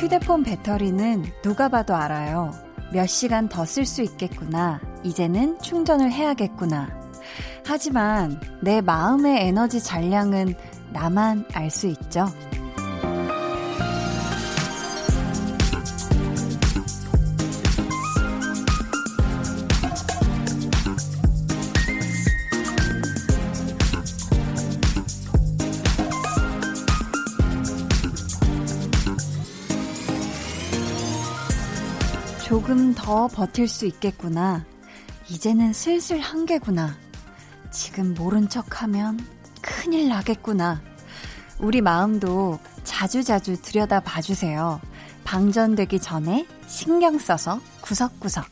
휴대폰 배터리는 누가 봐도 알아요. 몇 시간 더 쓸 수 있겠구나. 이제는 충전을 해야겠구나. 하지만 내 마음의 에너지 잔량은 나만 알 수 있죠. 더 버틸 수 있겠구나. 이제는 슬슬 한계구나. 지금 모른 척 하면 큰일 나겠구나. 우리 마음도 자주자주 들여다 봐주세요. 방전되기 전에 신경 써서 구석구석.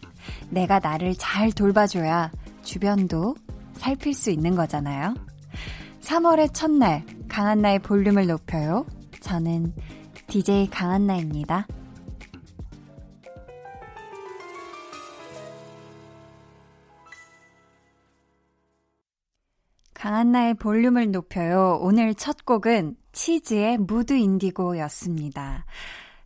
내가 나를 잘 돌봐줘야 주변도 살필 수 있는 거잖아요. 3월의 첫날, 강한나의 볼륨을 높여요. 저는 DJ 강한나입니다. 강한나의 볼륨을 높여요. 오늘 첫 곡은 치즈의 무드 인디고였습니다.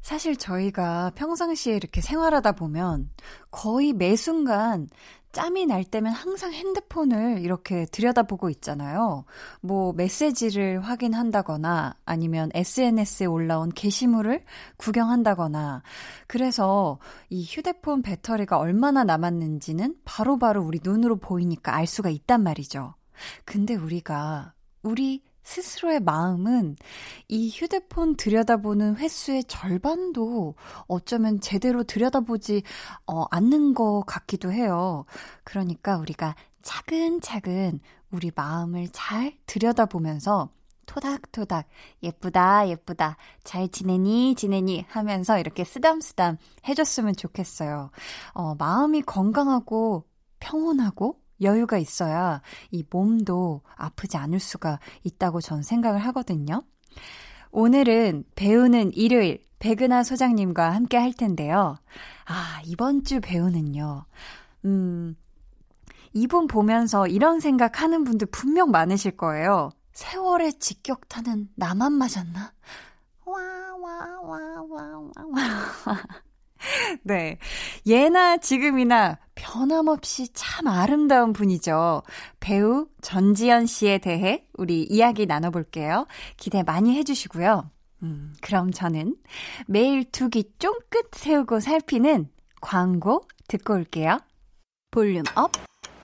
사실 저희가 평상시에 이렇게 생활하다 보면 거의 매 순간 짬이 날 때면 항상 핸드폰을 이렇게 들여다보고 있잖아요. 뭐 메시지를 확인한다거나 아니면 SNS에 올라온 게시물을 구경한다거나 그래서 이 휴대폰 배터리가 얼마나 남았는지는 바로바로 바로 우리 눈으로 보이니까 알 수가 있단 말이죠. 근데 우리가, 우리 스스로의 마음은 이 휴대폰 들여다보는 횟수의 절반도 어쩌면 제대로 들여다보지 어, 않는 것 같기도 해요. 그러니까 우리가 차근차근 우리 마음을 잘 들여다보면서 토닥토닥 예쁘다 예쁘다 잘 지내니 지내니 하면서 이렇게 쓰담쓰담 해줬으면 좋겠어요. 어, 마음이 건강하고 평온하고 여유가 있어야 이 몸도 아프지 않을 수가 있다고 전 생각을 하거든요. 오늘은 배우는 일요일 백은하 소장님과 함께 할 텐데요. 아, 이번 주 배우는요. 음, 이분 보면서 이런 생각 하는 분들 분명 많으실 거예요. 세월의 직격탄은 나만 맞았나? 와, 와, 와, 와, 와, 와. 네. 예나 지금이나 변함없이 참 아름다운 분이죠. 배우 전지현 씨에 대해 우리 이야기 나눠볼게요. 기대 많이 해주시고요. 음, 그럼 저는 매일 두귀 쫑긋 세우고 살피는 광고 듣고 올게요. Volume up,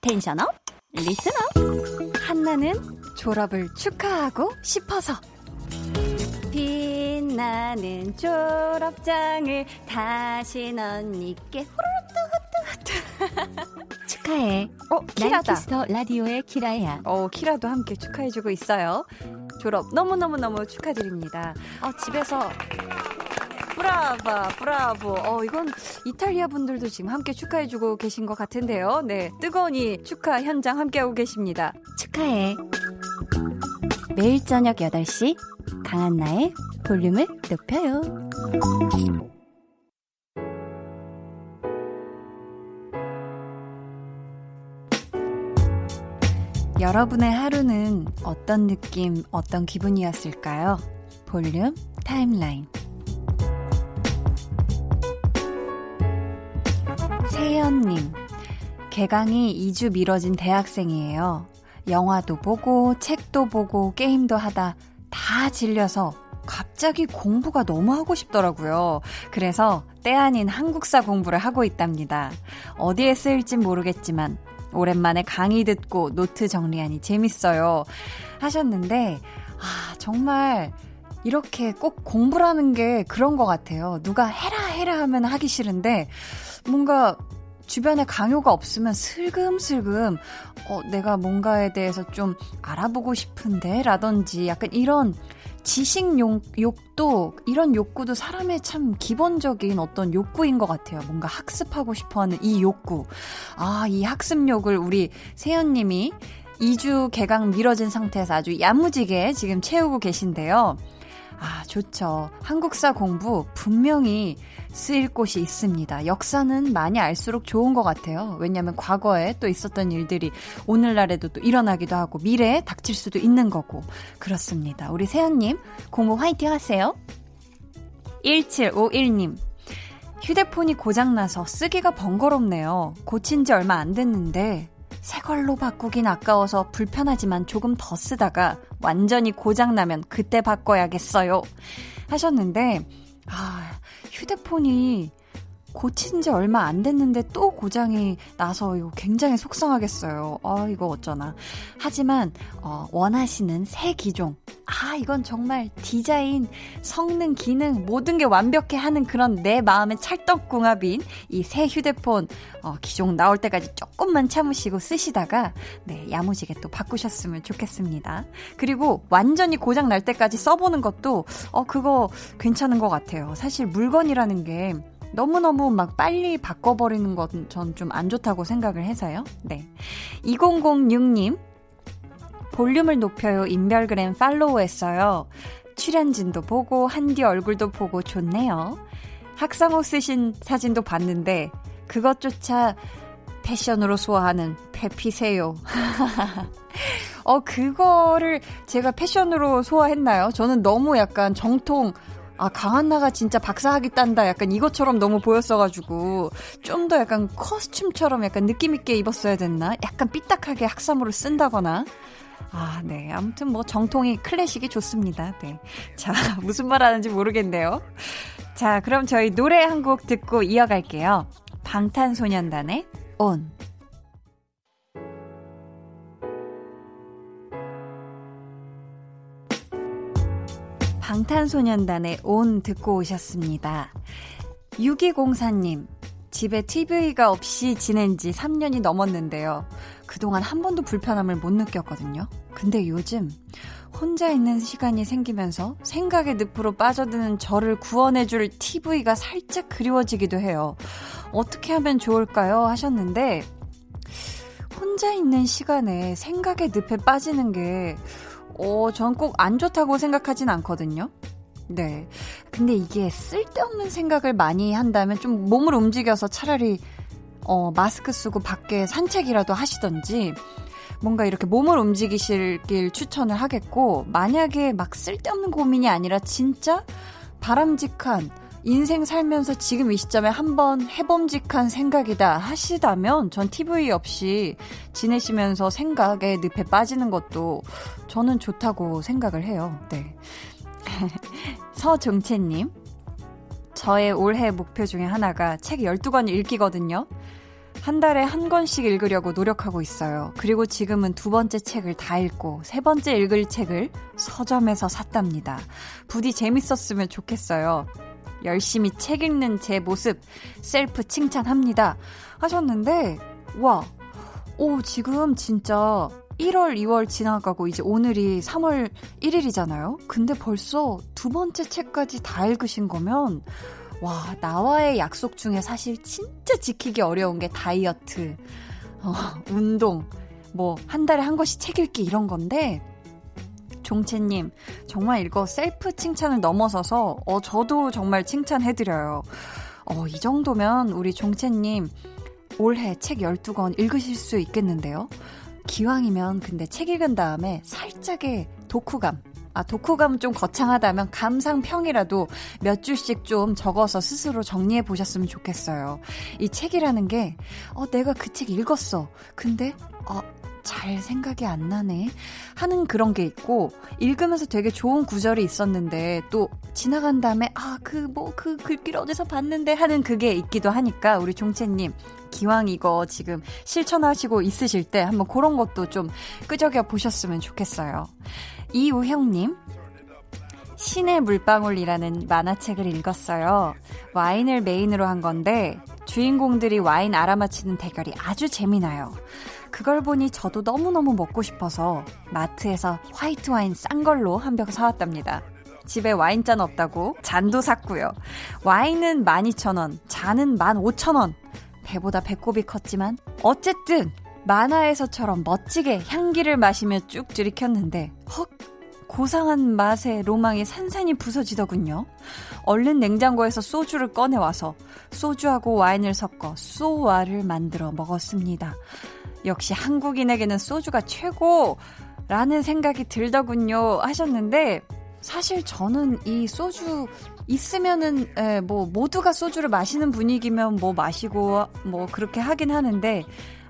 tension up, listen up. 한나는 졸업을 축하하고 싶어서. 빛나는 졸업장을 다시 언니께 후루뚜후뚜후뚜 축하해. 어, 키라다. Kiss the Radio의 키라야. 어, 키라도 함께 축하해주고 있어요. 졸업 너무너무너무 축하드립니다. 어, 집에서 브라바, 브라보. 어, 이건 이탈리아 분들도 지금 함께 축하해주고 계신 것 같은데요. 네. 뜨거운이 축하 현장 함께하고 계십니다. 축하해. 매일 저녁 8시 강한나의 볼륨을 높여요. 여러분의 하루는 어떤 느낌, 어떤 기분이었을까요? 볼륨 타임라인. 세연님, 개강이 2주 미뤄진 대학생이에요. 영화도 보고, 책도 보고, 게임도 하다 다 질려서 갑자기 공부가 너무 하고 싶더라고요. 그래서 때 아닌 한국사 공부를 하고 있답니다. 어디에 쓰일진 모르겠지만 오랜만에 강의 듣고 노트 정리하니 재밌어요. 하셨는데, 아, 정말 이렇게 꼭 공부라는 게 그런 것 같아요. 누가 해라, 해라 하면 하기 싫은데, 뭔가 주변에 강요가 없으면 슬금슬금, 어, 내가 뭔가에 대해서 좀 알아보고 싶은데? 라든지 약간 이런 지식 욕, 욕도, 이런 욕구도 사람의 참 기본적인 어떤 욕구인 것 같아요. 뭔가 학습하고 싶어 하는 이 욕구. 아, 이 학습욕을 우리 세연님이 2주 개강 미뤄진 상태에서 아주 야무지게 지금 채우고 계신데요. 아, 좋죠. 한국사 공부 분명히 쓰일 곳이 있습니다. 역사는 많이 알수록 좋은 것 같아요. 왜냐하면 과거에 또 있었던 일들이 오늘날에도 또 일어나기도 하고 미래에 닥칠 수도 있는 거고 그렇습니다. 우리 세연님 공부 화이팅 하세요. 1751님. 휴대폰이 고장나서 쓰기가 번거롭네요. 고친 지 얼마 안 됐는데 새 걸로 바꾸긴 아까워서 불편하지만 조금 더 쓰다가 완전히 고장나면 그때 바꿔야겠어요. 하셨는데, 아, 휴대폰이 고친 지 얼마 안 됐는데 또 고장이 나서 이거 굉장히 속상하겠어요. 아, 이거 어쩌나. 하지만, 어, 원하시는 새 기종. 아, 이건 정말 디자인, 성능, 기능, 모든 게 완벽해 하는 그런 내 마음의 찰떡궁합인 이 새 휴대폰, 어, 기종 나올 때까지 조금만 참으시고 쓰시다가, 네, 야무지게 또 바꾸셨으면 좋겠습니다. 그리고 완전히 고장 날 때까지 써보는 것도, 어, 그거 괜찮은 것 같아요. 사실 물건이라는 게, 너무너무 막 빨리 바꿔버리는 건 전 좀 안 좋다고 생각을 해서요. 네. 2006님, 볼륨을 높여요 인별그램 팔로우 했어요. 출연진도 보고, 한디 얼굴도 보고 좋네요. 학상호 쓰신 사진도 봤는데, 그것조차 패션으로 소화하는 페피세요. 어, 그거를 제가 패션으로 소화했나요? 저는 너무 약간 정통, 아, 강한나가 진짜 박사학위 딴다. 약간 이것처럼 너무 보였어가지고, 좀 더 약간 커스튬처럼 약간 느낌 있게 입었어야 됐나? 약간 삐딱하게 학사모를 쓴다거나. 아, 네. 아무튼 뭐 정통이 클래식이 좋습니다. 네. 자, 무슨 말 하는지 모르겠네요. 자, 그럼 저희 노래 한 곡 듣고 이어갈게요. 방탄소년단의 온. 방탄소년단의 온 듣고 오셨습니다. 6204님, 집에 TV가 없이 지낸 지 3년이 넘었는데요. 그동안 한 번도 불편함을 못 느꼈거든요. 근데 요즘 혼자 있는 시간이 생기면서 생각의 늪으로 빠져드는 저를 구원해줄 TV가 살짝 그리워지기도 해요. 어떻게 하면 좋을까요? 하셨는데, 혼자 있는 시간에 생각의 늪에 빠지는 게 어, 전 꼭 안 좋다고 생각하진 않거든요. 네. 근데 이게 쓸데없는 생각을 많이 한다면 좀 몸을 움직여서 차라리 어, 마스크 쓰고 밖에 산책이라도 하시던지 뭔가 이렇게 몸을 움직이실 추천을 하겠고 만약에 막 쓸데없는 고민이 아니라 진짜 바람직한 인생 살면서 지금 이 시점에 한번 해봄직한 생각이다 하시다면 전 TV 없이 지내시면서 생각에 늪에 빠지는 것도 저는 좋다고 생각을 해요. 네. 서종채님. 저의 올해 목표 중에 하나가 책 12권 읽기거든요. 한 달에 한 권씩 읽으려고 노력하고 있어요. 그리고 지금은 두 번째 책을 다 읽고 세 번째 읽을 책을 서점에서 샀답니다. 부디 재밌었으면 좋겠어요. 열심히 책 읽는 제 모습 셀프 칭찬합니다. 하셨는데, 와, 오, 지금 진짜 1월, 2월 지나가고 이제 오늘이 3월 1일이잖아요? 근데 벌써 두 번째 책까지 다 읽으신 거면, 와, 나와의 약속 중에 사실 진짜 지키기 어려운 게 다이어트, 어, 운동, 뭐, 한 달에 한 권씩 책 읽기 이런 건데, 종채님, 정말 이거 셀프 칭찬을 넘어서서, 어, 저도 정말 칭찬해드려요. 어, 이 정도면 우리 종채님, 올해 책 12권 읽으실 수 있겠는데요? 기왕이면 근데 책 읽은 다음에 살짝의 독후감, 아, 독후감 좀 거창하다면 감상평이라도 몇 줄씩 좀 적어서 스스로 정리해 보셨으면 좋겠어요. 이 책이라는 게, 어, 내가 그 책 읽었어. 근데, 어, 잘 생각이 안 나네. 하는 그런 게 있고, 읽으면서 되게 좋은 구절이 있었는데, 또 지나간 다음에, 아, 그, 뭐, 그 글귀 를 어디서 봤는데 하는 그게 있기도 하니까, 우리 종채님, 기왕 이거 지금 실천하시고 있으실 때 한번 그런 것도 좀 끄적여 보셨으면 좋겠어요. 이우형님, 신의 물방울이라는 만화책을 읽었어요. 와인을 메인으로 한 건데, 주인공들이 와인 알아맞히는 대결이 아주 재미나요. 그걸 보니 저도 너무너무 먹고 싶어서 마트에서 화이트 와인 싼 걸로 한 병 사왔답니다. 집에 와인잔 없다고 잔도 샀고요. 와인은 12,000원, 잔은 15,000원. 배보다 배꼽이 컸지만 어쨌든 만화에서처럼 멋지게 향기를 마시며 쭉 들이켰는데 헉 고상한 맛의 로망이 산산이 부서지더군요. 얼른 냉장고에서 소주를 꺼내와서 소주하고 와인을 섞어 소와를 만들어 먹었습니다. 역시 한국인에게는 소주가 최고라는 생각이 들더군요 하셨는데 사실 저는 이 소주 있으면은 에, 뭐 모두가 소주를 마시는 분위기면 뭐 마시고 뭐 그렇게 하긴 하는데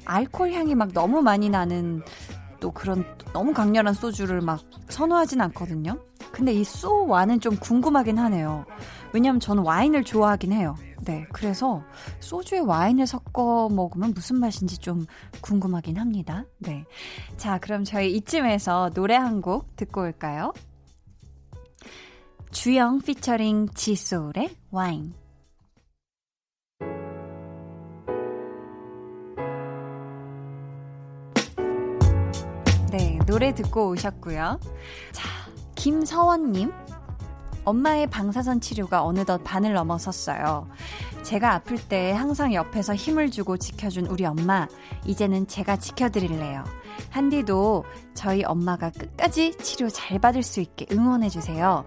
알코올 향이 막 너무 많이 나는 또 그런 너무 강렬한 소주를 막 선호하진 않거든요. 근데 이 소와는 좀 궁금하긴 하네요. 왜냐면 저는 와인을 좋아하긴 해요. 네. 그래서 소주에 와인을 섞어 먹으면 무슨 맛인지 좀 궁금하긴 합니다. 네. 자, 그럼 저희 이쯤에서 노래 한 곡 듣고 올까요? 주영 피처링 지소울의 와인. 네, 노래 듣고 오셨고요. 자, 김서원님. 엄마의 방사선 치료가 어느덧 반을 넘어섰어요. 제가 아플 때 항상 옆에서 힘을 주고 지켜준 우리 엄마, 이제는 제가 지켜드릴래요. 한디도 저희 엄마가 끝까지 치료 잘 받을 수 있게 응원해주세요.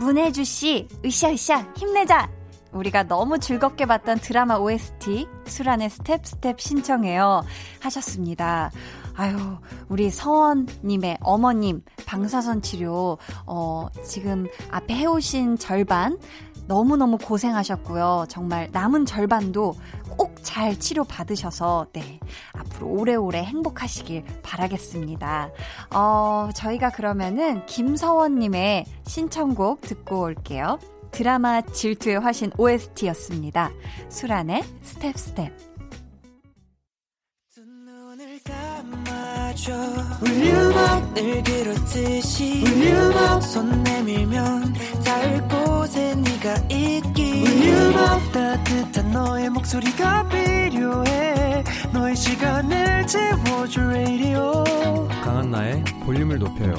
문혜주 씨, 으쌰으쌰, 힘내자! 우리가 너무 즐겁게 봤던 드라마 OST, 수란의 Step Step 신청해요. 하셨습니다. 아유, 우리 서원님의 어머님, 방사선 치료, 어, 지금 앞에 해오신 절반, 너무너무 고생하셨고요. 정말 남은 절반도 꼭 잘 치료 받으셔서, 네. 앞으로 오래오래 행복하시길 바라겠습니다. 어, 저희가 그러면은 김서원님의 신청곡 듣고 올게요. 드라마 질투의 화신 OST였습니다. 수란의 Step Step. 늘 그렇듯이 손 내밀면 닿을 곳에 네가 있기. 따뜻한 너의 목소리가 필요해. 너의 시간을 채워줄 radio. 강한 나의 볼륨을 높여요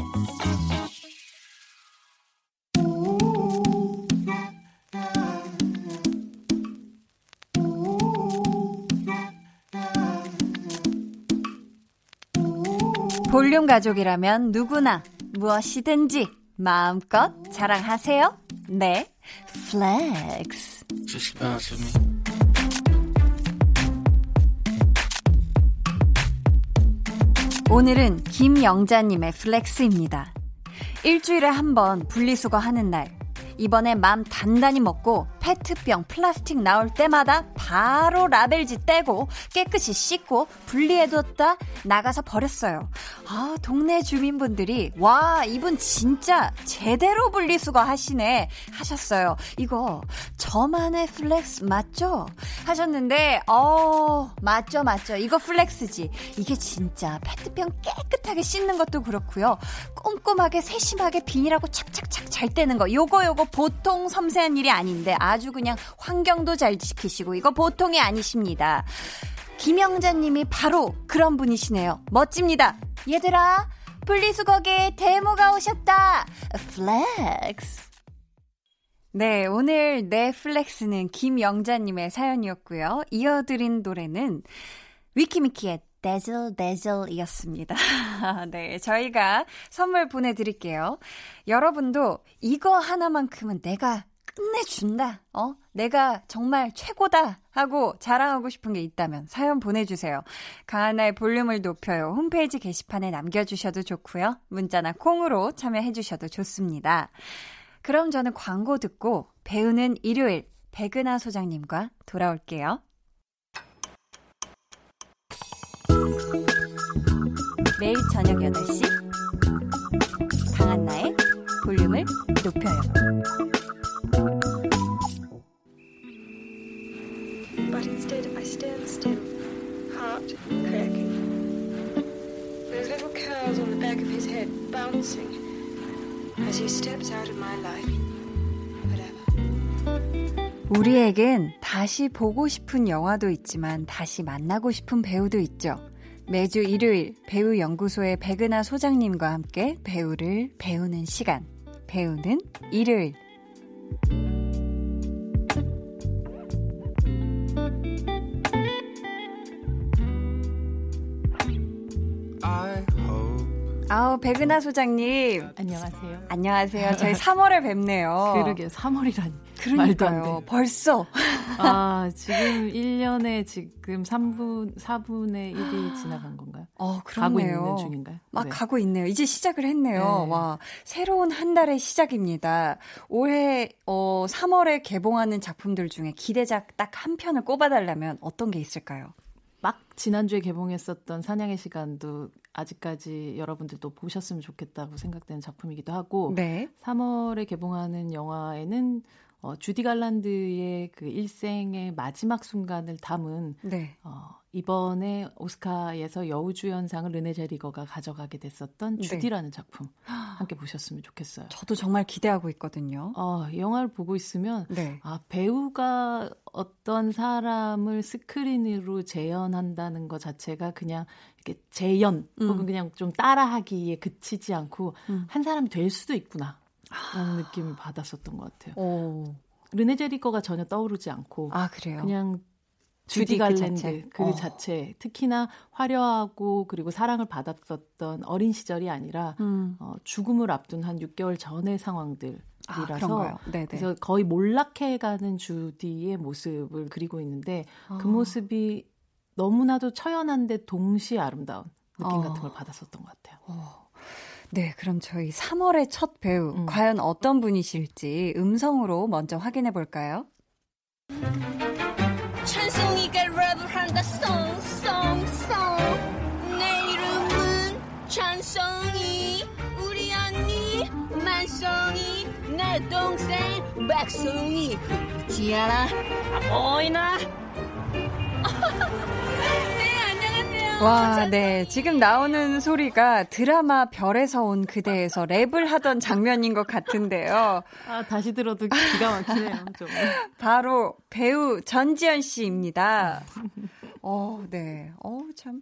볼륨 가족이라면 누구나 무엇이든지 마음껏 자랑하세요. 네, flex. 오늘은 김영자님의 flex입니다. 일주일에 한 번 분리수거 하는 날. 이번에 맘 단단히 먹고 페트병, 플라스틱 나올 때마다 바로 라벨지 떼고 깨끗이 씻고 분리해뒀다 나가서 버렸어요. 아, 동네 주민분들이 와, 이분 진짜 제대로 분리수거 하시네 하셨어요. 이거 저만의 flex 맞죠? 하셨는데 어, 맞죠, 맞죠. 이거 flex지. 이게 진짜 페트병 깨끗하게 씻는 것도 그렇고요. 꼼꼼하게 세심하게 비닐하고 착착착 잘 떼는 거. 요거 요거 보통 섬세한 일이 아닌데 아주 그냥 환경도 잘 지키시고 이거 보통이 아니십니다. 김영자님이 바로 그런 분이시네요. 멋집니다. 얘들아, 분리수거기에 대모가 오셨다. Flex. 네, 오늘 넷플렉스는 김영자님의 사연이었고요. 이어드린 노래는 위키미키의 DAZZLE DAZZLE이었습니다. 네, 저희가 선물 보내드릴게요. 여러분도 이거 하나만큼은 내가 끝내준다. 어? 내가 정말 최고다. 하고 자랑하고 싶은 게 있다면 사연 보내주세요. 강하나의 볼륨을 높여요. 홈페이지 게시판에 남겨주셔도 좋고요. 문자나 콩으로 참여해주셔도 좋습니다. 그럼 저는 광고 듣고 배우는 일요일 백은하 소장님과 돌아올게요. 매일 저녁 8시 강한나의 볼륨을 높여요. But instead I stand still, heart cracking. Those little curls on the back of his head bouncing as he steps out of my life. 우리에겐 다시 보고 싶은 영화도 있지만 다시 만나고 싶은 배우도 있죠. 매주 일요일 배우연구소의 백은하 소장님과 함께 배우를 배우는 시간. 배우는 일요일. 아우, 백은하 소장님. 안녕하세요. 안녕하세요. 저희 3월에 뵙네요. 그러게요. 3월이라니. 그러니까요. 벌써. 아, 지금 1년에 지금 3분, 4분의 1이 지나간 건가요? 어, 그러네요. 가고 있는 중인가요? 막 네. 가고 있네요. 이제 시작을 했네요. 네. 와, 새로운 한 달의 시작입니다. 올해, 어, 3월에 개봉하는 작품들 중에 기대작 딱 한 편을 꼽아달라면 어떤 게 있을까요? 막 지난주에 개봉했었던 사냥의 시간도 아직까지 여러분들도 보셨으면 좋겠다고 생각되는 작품이기도 하고 네. 3월에 개봉하는 영화에는 어, 주디 갈란드의 그 일생의 마지막 순간을 담은 네. 어, 이번에 오스카에서 여우주연상을 르네 제리거가 가져가게 됐었던 네. 주디라는 작품 함께 보셨으면 좋겠어요. 저도 정말 기대하고 있거든요. 어, 영화를 보고 있으면 네. 아, 배우가 어떤 사람을 스크린으로 재현한다는 것 자체가 그냥 이렇게 재연 음. 혹은 그냥 좀 따라하기에 그치지 않고 음. 한 사람이 될 수도 있구나. 라는 느낌을 받았었던 것 같아요. 오. 르네 제리거가 전혀 떠오르지 않고 아 그래요? 그냥 주디 갈랜드 그, 자체. 그 어. 자체 특히나 화려하고 그리고 사랑을 받았었던 어린 시절이 아니라 음. 어, 죽음을 앞둔 한 6개월 전의 상황들 이라서 아, 그래서 거의 몰락해가는 주디의 모습을 그리고 있는데 어. 그 모습이 너무나도 처연한데 동시에 아름다운 느낌 어. 같은 걸 받았었던 것 같아요. 어. 네, 그럼 저희 3월의 첫 배우 음. 과연 어떤 분이실지 음성으로 먼저 확인해 볼까요? 찬송이가 랩을 한다 송송송 내 이름은 찬송이. 우리 언니 만송이. 내 동생 백송이. 지아라 보이나 와, 네. 지금 나오는 소리가 드라마 별에서 온 그대에서 랩을 하던 장면인 것 같은데요. 아, 다시 들어도 기가 막히네요, 좀. 바로 배우 전지현 씨입니다. 어, 네. 어, 참.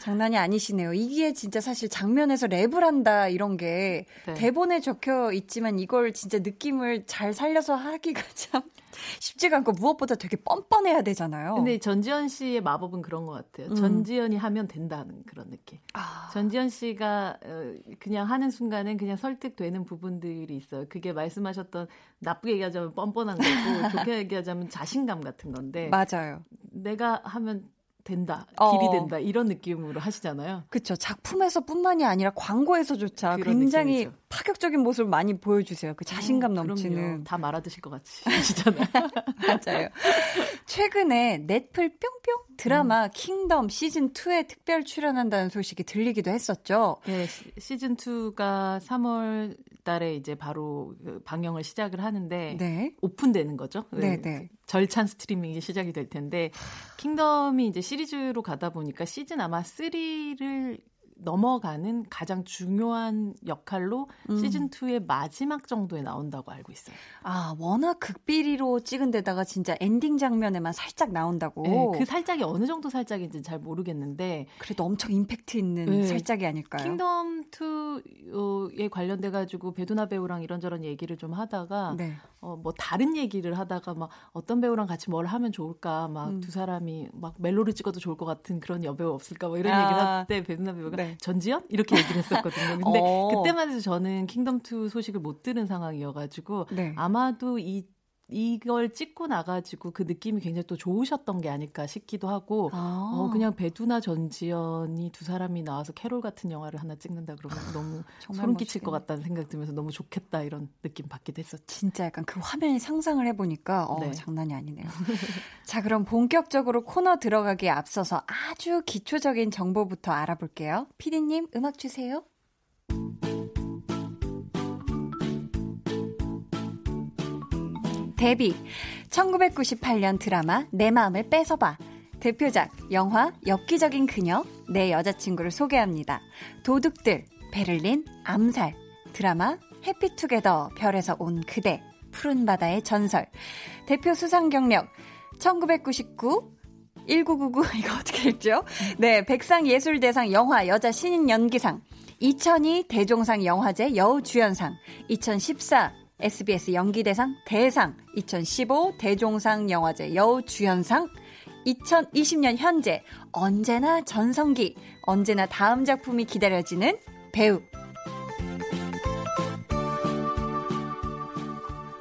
장난이 아니시네요. 이게 진짜 사실 장면에서 랩을 한다 이런 게 네. 대본에 적혀 있지만 이걸 진짜 느낌을 잘 살려서 하기가 참 쉽지가 않고 무엇보다 되게 뻔뻔해야 되잖아요. 근데 전지현 씨의 마법은 그런 것 같아요. 음. 전지현이 하면 된다는 그런 느낌. 아. 전지현 씨가 어, 그냥 하는 순간엔 그냥 설득되는 부분들이 있어요. 그게 말씀하셨던 나쁘게 얘기하자면 뻔뻔한 거고 좋게 얘기하자면 자신감 같은 건데. 맞아요. 내가 하면 된다, 길이 어. 된다 이런 느낌으로 하시잖아요. 그렇죠. 작품에서뿐만이 아니라 광고에서조차 굉장히 느낌이죠. 파격적인 모습을 많이 보여주세요. 그 자신감 음, 넘치는. 다 말아드실 것 같이 하시잖아요. 맞아요. 최근에 넷플 뿅뿅 드라마 음. 킹덤 시즌 2에 특별 출연한다는 소식이 들리기도 했었죠. 네, 시즌 2가 3월 달에 이제 바로 그 방영을 시작을 하는데 네. 오픈되는 거죠. 네, 네. 절찬 스트리밍이 시작이 될 텐데 킹덤이 이제 시리즈로 가다 보니까 시즌 아마 3를 넘어가는 가장 중요한 역할로 음. 시즌 2의 마지막 정도에 나온다고 알고 있어요. 아, 워낙 극비리로 찍은 데다가 진짜 엔딩 장면에만 살짝 나온다고. 네, 그 살짝이 어느 정도 살짝인지는 잘 모르겠는데 그래도 엄청 임팩트 있는 네. 살짝이 아닐까요? 킹덤 2에 관련돼 가지고 배두나 배우랑 이런저런 얘기를 좀 하다가 네. 어, 뭐 다른 얘기를 하다가 막 어떤 배우랑 같이 뭘 하면 좋을까 막두 음. 사람이 막 멜로를 찍어도 좋을 것 같은 그런 여배우 없을까 뭐 이런 아. 얘기를 할때 배두나 배우가 네. 전지현 이렇게 얘기를 했었거든요. 근데 어. 그때만 해도 저는 킹덤 2 소식을 못 들은 상황이어가지고 네. 아마도 이 이걸 찍고 나가지고 그 느낌이 굉장히 또 좋으셨던 게 아닐까 싶기도 하고 아. 어, 그냥 배두나 전지현이 두 사람이 나와서 캐롤 같은 영화를 하나 찍는다 그러면 너무 소름 끼칠 것 같다는 생각 들면서 너무 좋겠다 이런 느낌 받기도 했었죠. 진짜 약간 그 화면이 상상을 해보니까 어, 네. 장난이 아니네요. 자 그럼 본격적으로 코너 들어가기에 앞서서 아주 기초적인 정보부터 알아볼게요. 피디님 음악 주세요. 데뷔. 1998년 드라마 내 마음을 뺏어봐. 대표작 영화 엽기적인 그녀 내 여자친구를 소개합니다. 도둑들 베를린 암살. 드라마 해피투게더 별에서 온 그대 푸른 바다의 전설. 대표 수상 경력 1999 1999 이거 어떻게 읽죠? 네, 백상예술대상 영화 여자 신인 연기상. 2002 대종상 영화제 여우주연상. 2014 SBS 연기대상 대상, 2015 대종상 영화제 여우주연상, 2020년 현재 언제나 전성기, 언제나 다음 작품이 기다려지는 배우.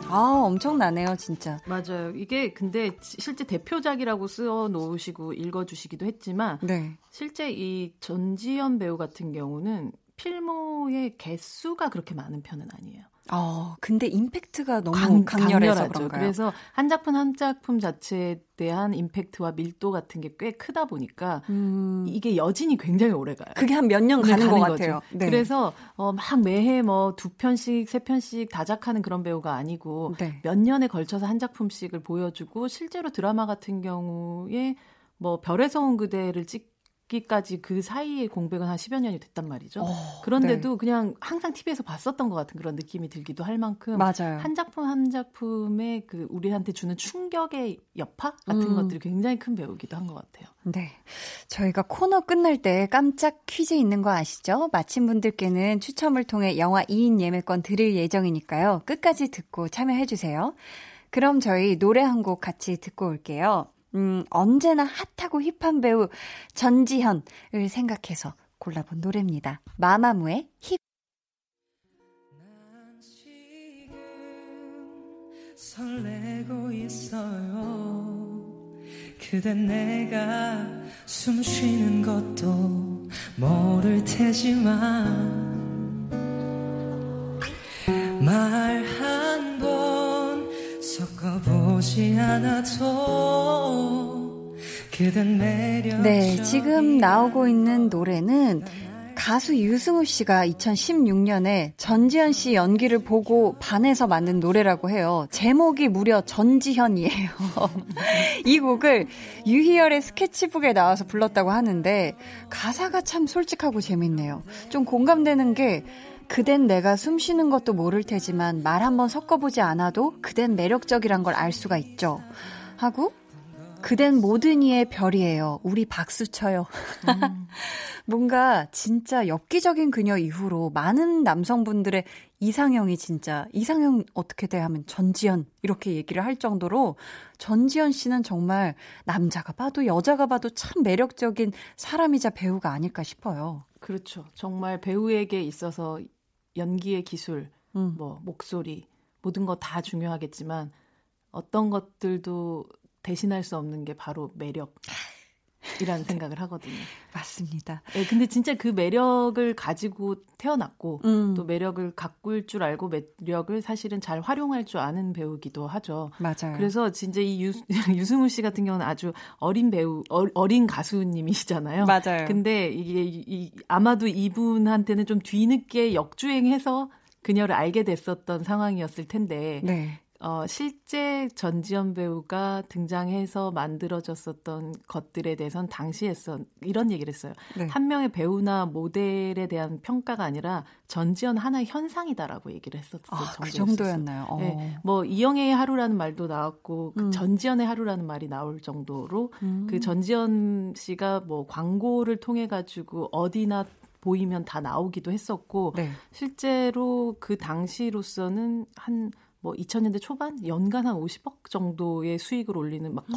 아, 엄청나네요, 진짜. 맞아요. 이게 근데 실제 대표작이라고 써 놓으시고 읽어 주시기도 했지만 네. 실제 이 전지현 배우 같은 경우는 필모의 개수가 그렇게 많은 편은 아니에요. 어, 근데 임팩트가 너무 강, 강렬해서 그런가요? 그래서 한 작품 한 작품 자체에 대한 임팩트와 밀도 같은 게 꽤 크다 보니까 음. 이게 여진이 굉장히 오래 가요. 그게 한 몇 년 가는, 가는 것 같아요. 네. 그래서 어, 막 매해 뭐 두 편씩 세 편씩 다작하는 그런 배우가 아니고 네. 몇 년에 걸쳐서 한 작품씩을 보여주고 실제로 드라마 같은 경우에 뭐 별에서 온 그대를 찍 기까지 그 사이에 공백은 한 10여 년이 됐단 말이죠. 어, 그런데도 네. 그냥 항상 TV에서 봤었던 것 같은 그런 느낌이 들기도 할 만큼 맞아요. 한 작품 한 작품의 그 우리한테 주는 충격의 여파 같은 음. 것들이 굉장히 큰 배우기도 한 것 같아요. 네. 저희가 코너 끝날 때 깜짝 퀴즈 있는 거 아시죠? 마친 분들께는 추첨을 통해 영화 2인 예매권 드릴 예정이니까요. 끝까지 듣고 참여해 주세요. 그럼 저희 노래 한 곡 같이 듣고 올게요. 음, 언제나 핫하고 힙한 배우 전지현을 생각해서 골라본 노래입니다. 마마무의 힙. 설레고 있어요. 그댄 내가 숨 쉬는 것도 모를 테지만 말 한 번 섞어보 지 않아도 네, 지금 나오고 있는 노래는 가수 유승우 씨가 2016년에 전지현 씨 연기를 보고 반해서 만든 노래라고 해요. 제목이 무려 전지현이에요. 이 곡을 유희열의 스케치북에 나와서 불렀다고 하는데 가사가 참 솔직하고 재밌네요. 좀 공감되는 게 그댄 내가 숨 쉬는 것도 모를 테지만 말 한번 섞어보지 않아도 그댄 매력적이란 걸 알 수가 있죠. 하고 그댄 모든 이의 별이에요. 우리 박수 쳐요. 음. 뭔가 진짜 엽기적인 그녀 이후로 많은 남성분들의 이상형이 진짜 이상형 어떻게 돼 하면 전지현 이렇게 얘기를 할 정도로 전지현 씨는 정말 남자가 봐도 여자가 봐도 참 매력적인 사람이자 배우가 아닐까 싶어요. 그렇죠. 정말 배우에게 있어서 연기의 기술, 음. 뭐 목소리 모든 거 다 중요하겠지만 어떤 것들도 대신할 수 없는 게 바로 매력. 이라는 생각을 하거든요. 맞습니다. 네, 근데 진짜 그 매력을 가지고 태어났고 음. 또 매력을 가꿀 줄 알고 매력을 사실은 잘 활용할 줄 아는 배우기도 하죠. 맞아요. 그래서 진짜 이 유, 유승우 씨 같은 경우는 아주 어린 배우, 어, 린 가수님이시잖아요. 맞아요. 근데 이게 이, 아마도 이분한테는 좀 뒤늦게 역주행해서 그녀를 알게 됐었던 상황이었을 텐데 네. 어, 실제 전지현 배우가 등장해서 만들어졌었던 것들에 대해서는 당시에서 이런 얘기를 했어요. 네. 한 명의 배우나 모델에 대한 평가가 아니라 전지현 하나의 현상이다라고 얘기를 했었어요. 아, 그 정도였나요? 어. 네, 뭐 이영애의 하루라는 말도 나왔고 그 음. 전지현의 하루라는 말이 나올 정도로 음. 그 전지현 씨가 뭐 광고를 통해 가지고 어디나 보이면 다 나오기도 했었고 네. 실제로 그 당시로서는 한 뭐 2000년대 초반 연간 한 50억 정도의 수익을 올리는 막 음.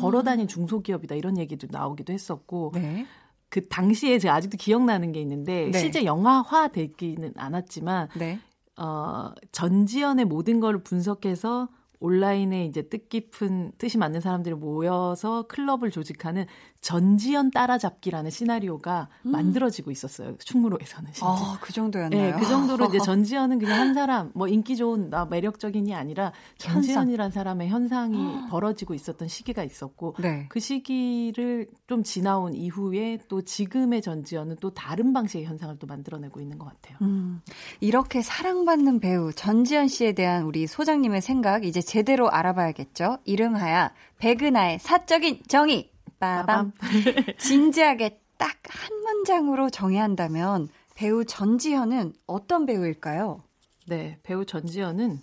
중소기업이다 이런 얘기도 나오기도 했었고 네. 그 당시에 제가 아직도 기억나는 게 있는데 네. 실제 영화화 되기는 않았지만 네. 어 전지현의 모든 걸 분석해서 온라인에 이제 뜻깊은 뜻이 맞는 사람들이 모여서 클럽을 조직하는 전지현 따라잡기라는 시나리오가 음. 만들어지고 있었어요. 충무로에서는. 아, 그 정도였나요? 네, 그 정도로 이제 전지현은 그냥 한 사람, 뭐 인기 좋은 나 매력적인이 아니라 전지현이라는 사람의 현상이 벌어지고 있었던 시기가 있었고 네. 그 시기를 좀 지나온 이후에 또 지금의 전지현은 또 다른 방식의 현상을 또 만들어내고 있는 것 같아요. 음, 이렇게 사랑받는 배우 전지현 씨에 대한 우리 소장님의 생각 이제 제대로 알아봐야겠죠. 이름하야 백은하의 사적인 정의. 빠밤. 진지하게 딱 한 문장으로 정해야 한다면 배우 전지현은 어떤 배우일까요? 네, 배우 전지현은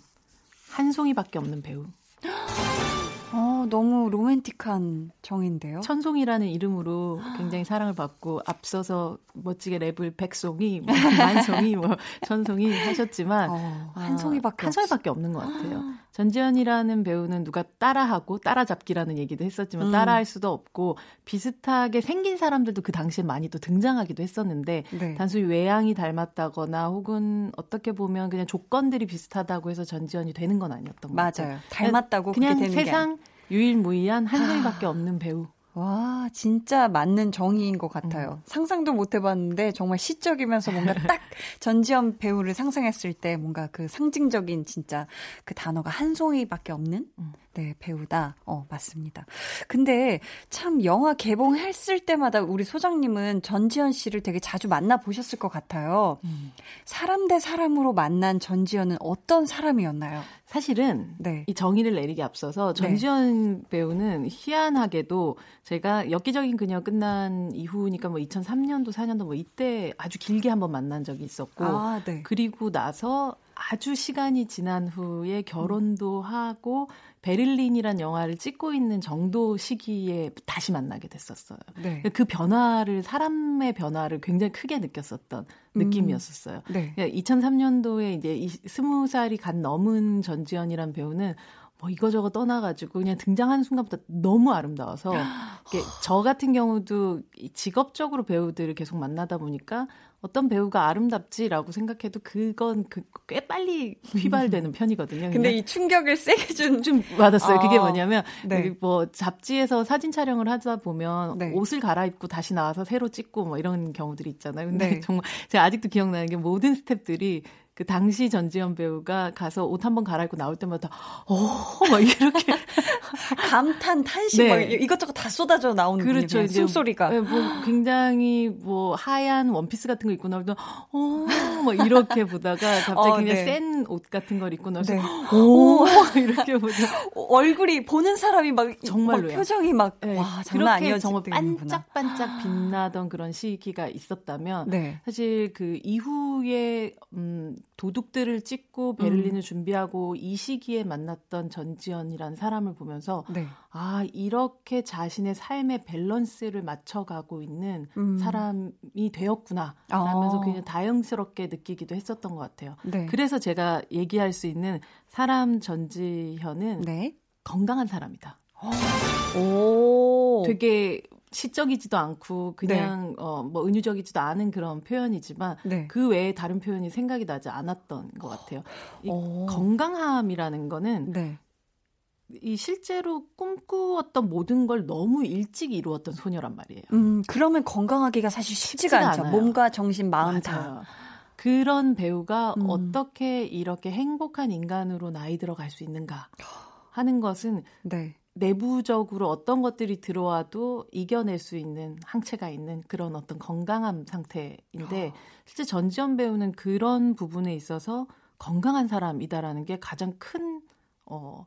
한 송이밖에 없는 배우. 어, 너무 로맨틱한 정인데요. 천송이라는 이름으로 굉장히 사랑을 받고 앞서서 멋지게 랩을 백송이, 뭐 만송이, 뭐 천송이 하셨지만 어, 한 송이밖에 한 송이밖에 없는 것 같아요. 전지현이라는 배우는 누가 따라하고 따라잡기라는 얘기도 했었지만 음. 따라할 수도 없고 비슷하게 생긴 사람들도 그 당시에 많이 또 등장하기도 했었는데 네. 단순히 외양이 닮았다거나 혹은 어떻게 보면 그냥 조건들이 비슷하다고 해서 전지현이 되는 건 아니었던 것 같아요. 맞아요. 닮았다고 그냥 세상 유일무이한 한송이밖에 없는 배우. 와, 진짜 맞는 정의인 것 같아요. 음. 상상도 못 해봤는데 정말 시적이면서 뭔가 딱 전지현 배우를 상상했을 때 뭔가 그 상징적인 진짜 그 단어가 한 송이밖에 없는 음. 네, 배우다. 어, 맞습니다. 근데 참 영화 개봉했을 때마다 우리 소장님은 전지현 씨를 되게 자주 만나 보셨을 것 같아요. 음. 사람 대 사람으로 만난 전지현은 어떤 사람이었나요? 사실은 네. 이 정의를 내리기 앞서서 네. 전지현 네. 배우는 희한하게도 제가 엽기적인 그녀 끝난 이후니까 뭐 2003년도 4년도 뭐 이때 아주 길게 한번 만난 적이 있었고 아, 네. 그리고 나서 아주 시간이 지난 후에 결혼도 하고 베를린이란 영화를 찍고 있는 정도 시기에 다시 만나게 됐었어요. 네. 그 변화를 사람의 변화를 굉장히 크게 느꼈었던 음. 느낌이었었어요. 네. 2003년도에 이제 20살이 간 넘은 전지현이란 배우는 뭐 이거저거 떠나가지고 그냥 등장하는 순간부터 너무 아름다워서 저 같은 경우도 직업적으로 배우들을 계속 만나다 보니까 어떤 배우가 아름답지라고 생각해도 그건 그, 꽤 빨리 휘발되는 편이거든요. 근데 이 충격을 세게 준 좀 받았어요. 아, 그게 뭐냐면 네. 뭐 잡지에서 사진 촬영을 하다 보면 네. 옷을 갈아입고 다시 나와서 새로 찍고 뭐 이런 경우들이 있잖아요. 근데 네. 정말 제가 아직도 기억나는 게 모든 스탭들이 그 당시 전지현 배우가 가서 옷 한번 갈아입고 나올 때마다 어막 이렇게 감탄 탄식 네. 막 이것저것 다 쏟아져 나오는 그렇죠. 이제 숨소리가 네, 뭐 굉장히 뭐 하얀 원피스 같은 거 입고 나올 때 어막 이렇게 보다가 갑자기 어, 그냥 네. 센옷 같은 걸 입고 나와서 네. 오 이렇게 보다 얼굴이 보는 사람이 막 정말로 표정이 막 네. 와, 장난 아니었 정말 반짝반짝 빛나던 그런 시기가 있었다면 네. 사실 그 이후에 음 도둑들을 찍고 베를린을 음. 준비하고 이 시기에 만났던 전지현이라는 사람을 보면서 네. 아 이렇게 자신의 삶의 밸런스를 맞춰가고 있는 음. 사람이 되었구나 라면서 아. 굉장히 다행스럽게 느끼기도 했었던 것 같아요. 네. 그래서 제가 얘기할 수 있는 사람 전지현은 네. 건강한 사람이다. 오. 되게 시적이지도 않고 그냥 네. 어뭐 은유적이지도 않은 그런 표현이지만 네. 그 외에 다른 표현이 생각이 나지 않았던 것 같아요. 이 건강함이라는 거는 네. 이 실제로 꿈꾸었던 모든 걸 너무 일찍 이루었던 소녀란 말이에요. 음, 그러면 건강하기가 사실 쉽지가, 쉽지가 않죠. 않아요. 몸과 정신, 마음 맞아요. 다. 그런 배우가 음. 어떻게 이렇게 행복한 인간으로 나이 들어갈 수 있는가 하는 것은 네. 내부적으로 어떤 것들이 들어와도 이겨낼 수 있는 항체가 있는 그런 어떤 건강한 상태인데 어. 실제 전지현 배우는 그런 부분에 있어서 건강한 사람이다라는 게 가장 큰 어,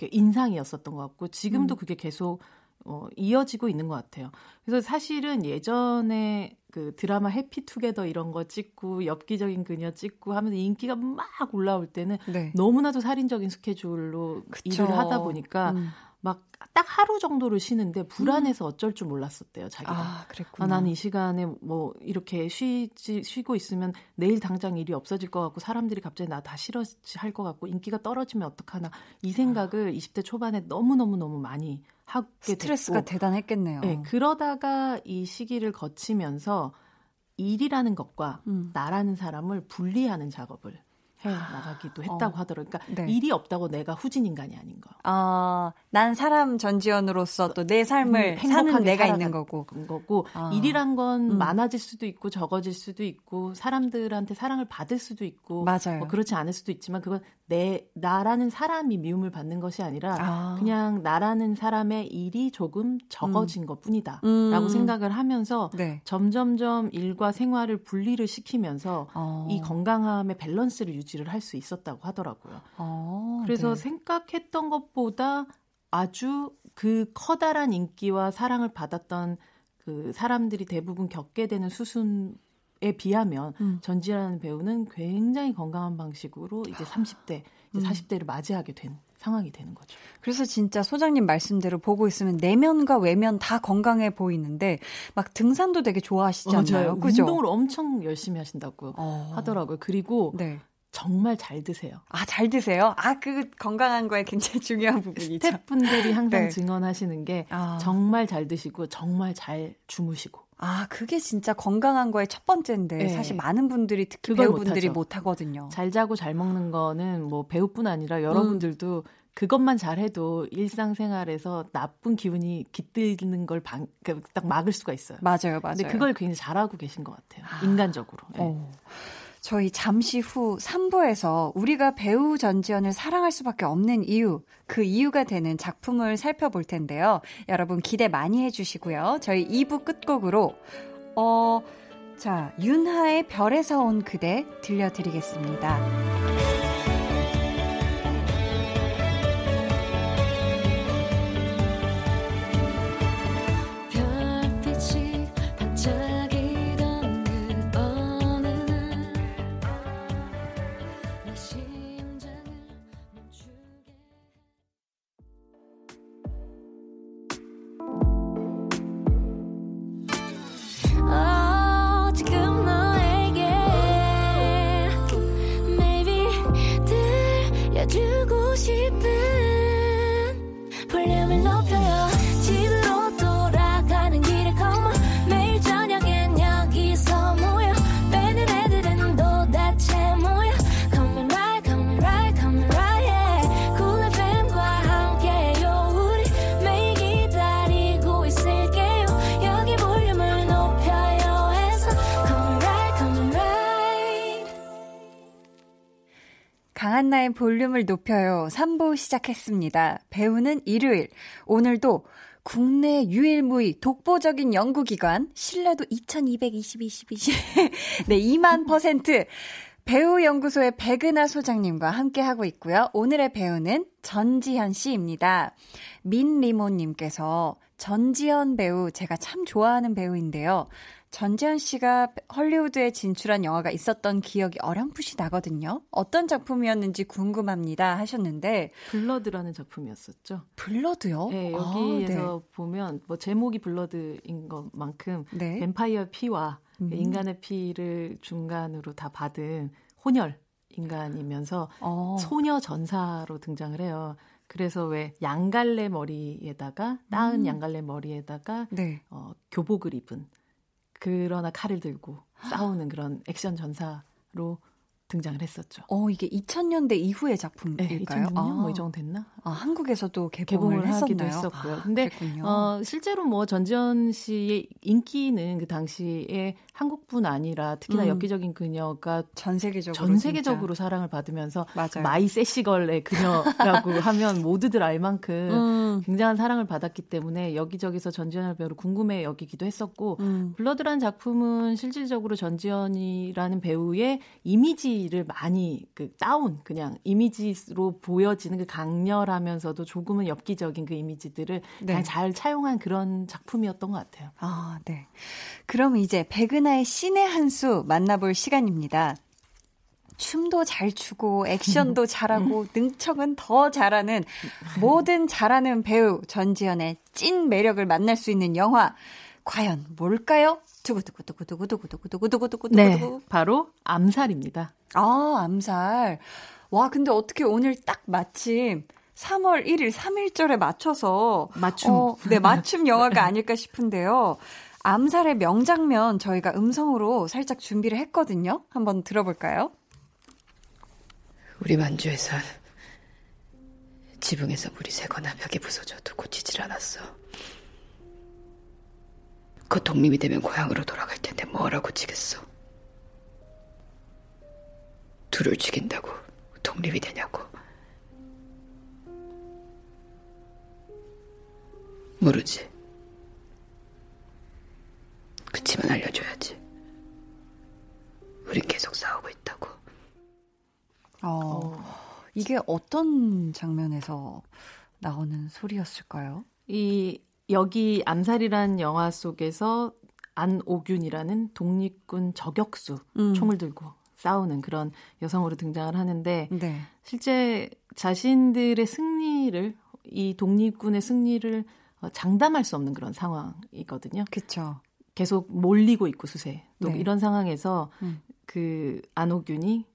인상이었었던 것 같고 지금도 음. 그게 계속 어, 이어지고 있는 것 같아요. 그래서 사실은 예전에 그 드라마 해피투게더 이런 거 찍고 엽기적인 그녀 찍고 하면서 인기가 막 올라올 때는 네. 너무나도 살인적인 스케줄로 그쵸. 일을 하다 보니까 음. 막 딱 하루 정도를 쉬는데 불안해서 어쩔 줄 몰랐었대요, 자기가. 아, 그랬구나. 아, 나는 이 시간에 뭐 이렇게 쉬지, 쉬고 있으면 내일 당장 일이 없어질 것 같고 사람들이 갑자기 나 다 싫어할 것 같고 인기가 떨어지면 어떡하나 이 생각을 아. 20대 초반에 너무 너무 너무 많이 하게 스트레스가 됐고, 대단했겠네요. 네, 그러다가 이 시기를 거치면서 일이라는 것과 음. 나라는 사람을 분리하는 작업을 해 나가기도 했다고 어. 하더라고요. 그러니까 네. 일이 없다고 내가 후진 인간이 아닌 거. 아, 난 사람 전지현으로서 또 내 삶을 음, 사는 내가 있는 거고. 거고 아. 일이란 건 음. 많아질 수도 있고 적어질 수도 있고 사람들한테 사랑을 받을 수도 있고 맞아요. 뭐 그렇지 않을 수도 있지만 그건 내 나라는 사람이 미움을 받는 것이 아니라 아. 그냥 나라는 사람의 일이 조금 적어진 음. 것뿐이다라고 음. 생각을 하면서 네. 점점점 일과 생활을 분리를 시키면서 어. 이 건강함의 밸런스를 유지를 할 수 있었다고 하더라고요. 어, 그래서 네. 생각했던 것보다 아주 그 커다란 인기와 사랑을 받았던 그 사람들이 대부분 겪게 되는 수순 에 비하면 음. 전지라는 배우는 굉장히 건강한 방식으로 이제 30대, 이제 40대를 음. 맞이하게 된 상황이 되는 거죠. 그래서 진짜 소장님 말씀대로 보고 있으면 내면과 외면 다 건강해 보이는데 막 등산도 되게 좋아하시잖아요. 그죠? 운동을 엄청 열심히 하신다고 어. 하더라고요. 그리고 네. 정말 잘 드세요. 아, 잘 드세요? 아, 그 건강한 거에 굉장히 중요한 부분이죠. 스태프분들이 항상 네. 증언하시는 게 아. 정말 잘 드시고 정말 잘 주무시고. 아, 그게 진짜 건강한 거의 첫 번째인데 네. 사실 많은 분들이 특히 배우분들이 못 하거든요. 잘 자고 잘 먹는 거는 뭐 배우뿐 아니라 여러분들도 음. 그것만 잘해도 일상생활에서 나쁜 기운이 깃들는 걸 방, 그딱 막을 수가 있어요. 맞아요, 맞아요. 근데 그걸 굉장히 잘하고 계신 것 같아요. 아. 인간적으로. 네. 저희 잠시 후 3부에서 우리가 배우 전지현을 사랑할 수밖에 없는 이유, 그 이유가 되는 작품을 살펴볼 텐데요. 여러분 기대 많이 해주시고요. 저희 2부 끝곡으로, 어, 자, 윤하의 별에서 온 그대 들려드리겠습니다. 볼륨을 높여요. 3부 시작했습니다. 배우는 일요일. 오늘도 국내 유일무이 독보적인 연구기관 신뢰도 2220, 20, 20. 네, 2만 퍼센트. 배우연구소의 백은하 소장님과 함께 하고 있고요. 오늘의 배우는 전지현 씨입니다. 민리모님께서 전지현 배우 제가 참 좋아하는 배우인데요. 전지현 씨가 헐리우드에 진출한 영화가 있었던 기억이 어렴풋이 나거든요. 어떤 작품이었는지 궁금합니다 하셨는데 블러드라는 작품이었었죠. 블러드요? 네, 여기에서 아, 네. 보면 뭐 제목이 블러드인 것만큼 네. 뱀파이어 피와 음. 인간의 피를 중간으로 다 받은 혼혈 인간이면서 어. 소녀 전사로 등장을 해요. 그래서 왜 양갈래 머리에다가 따은 음. 양갈래 머리에다가 네. 어, 교복을 입은 그러나 칼을 들고 싸우는 그런 액션 전사로 등장을 했었죠. 어, 이게 2000년대 이후의 작품일까요? 네, 2006년 아. 뭐이 정도 됐나? 아, 한국에서도 개봉을, 개봉을 하기도 했었고요. 아, 근데 어, 실제로 뭐 전지현 씨의 인기는 그 당시에 한국뿐 아니라 특히나 음. 엽기적인 그녀가 전 세계적으로 전 세계적으로 진짜. 사랑을 받으면서 맞아요. My Sassy Girl의 그녀라고 하면 모두들 알 만큼 음. 굉장한 사랑을 받았기 때문에 여기저기서 전지현 배우를 궁금해 여기기도 했었고 음. 블러드라는 작품은 실질적으로 전지현이라는 배우의 이미지 를 많이 그 다운 그냥 이미지로 보여지는 그 강렬하면서도 조금은 엽기적인 그 이미지들을 네. 잘 차용한 그런 작품이었던 것 같아요. 아, 네. 그럼 이제 백은하의 신의 한 수 만나볼 시간입니다. 춤도 잘 추고 액션도 잘하고 능청은 더 잘하는 모든 잘하는 배우 전지현의 찐 매력을 만날 수 있는 영화 과연 뭘까요? 두구두구두구두구두구두구두구두구 네, 바로 암살입니다. 아, 암살. 와, 근데 어떻게 오늘 딱 마침 3월 1일 3일절에 맞춰서 맞춤. 어, 네, 맞춤 영화가 아닐까 싶은데요. 암살의 명장면 저희가 음성으로 살짝 준비를 했거든요. 한번 들어볼까요? 우리 만주에선 지붕에서 물이 새거나 벽이 부서져도 고치질 않았어. 그 독립이 되면 고향으로 돌아갈 텐데 뭐라고 치겠어? 둘을 죽인다고 독립이 되냐고. 모르지. 그치만 알려줘야지. 우린 계속 싸우고 있다고. 어, 이게 어떤 장면에서 나오는 소리였을까요? 이 여기 암살이란 영화 속에서 안오균이라는 독립군 저격수 음. 총을 들고 싸우는 그런 여성으로 등장을 하는데 네. 실제 자신들의 승리를 이 독립군의 승리를 어, 장담할 수 없는 그런 상황이거든요. 그렇죠. 계속 몰리고 있고 수세. 또 네. 이런 상황에서 음. 그 안호균이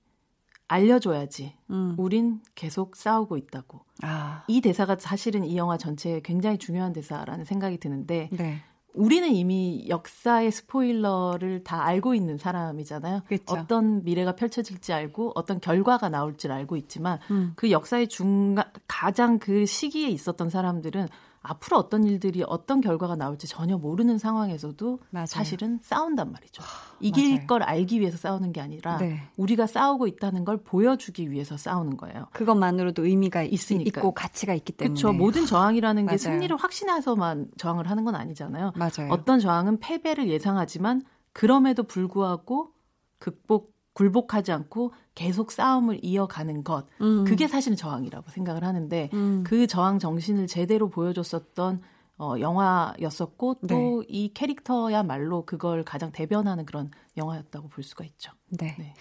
알려줘야지. 음. 우린 계속 싸우고 있다고. 아. 이 대사가 사실은 이 영화 전체에 굉장히 중요한 대사라는 생각이 드는데 네. 우리는 이미 역사의 스포일러를 다 알고 있는 사람이잖아요. 그쵸. 어떤 미래가 펼쳐질지 알고 어떤 결과가 나올지 알고 있지만 음. 그 역사의 중간 가장 그 시기에 있었던 사람들은 앞으로 어떤 일들이 어떤 결과가 나올지 전혀 모르는 상황에서도 맞아요. 사실은 싸운단 말이죠. 이길 맞아요. 걸 알기 위해서 싸우는 게 아니라 네. 우리가 싸우고 있다는 걸 보여주기 위해서 싸우는 거예요. 그것만으로도 의미가 있으니까. 있고 가치가 있기 때문에. 그렇죠. 모든 저항이라는 게 승리를 확신해서만 저항을 하는 건 아니잖아요. 맞아요. 어떤 저항은 패배를 예상하지만 그럼에도 불구하고 극복 굴복하지 않고 계속 싸움을 이어가는 것. 음. 그게 사실은 저항이라고 생각을 하는데 음. 그 저항 정신을 제대로 보여줬었던 어, 영화였었고 또이 네. 캐릭터야말로 그걸 가장 대변하는 그런 영화였다고 볼 수가 있죠. 네. 네.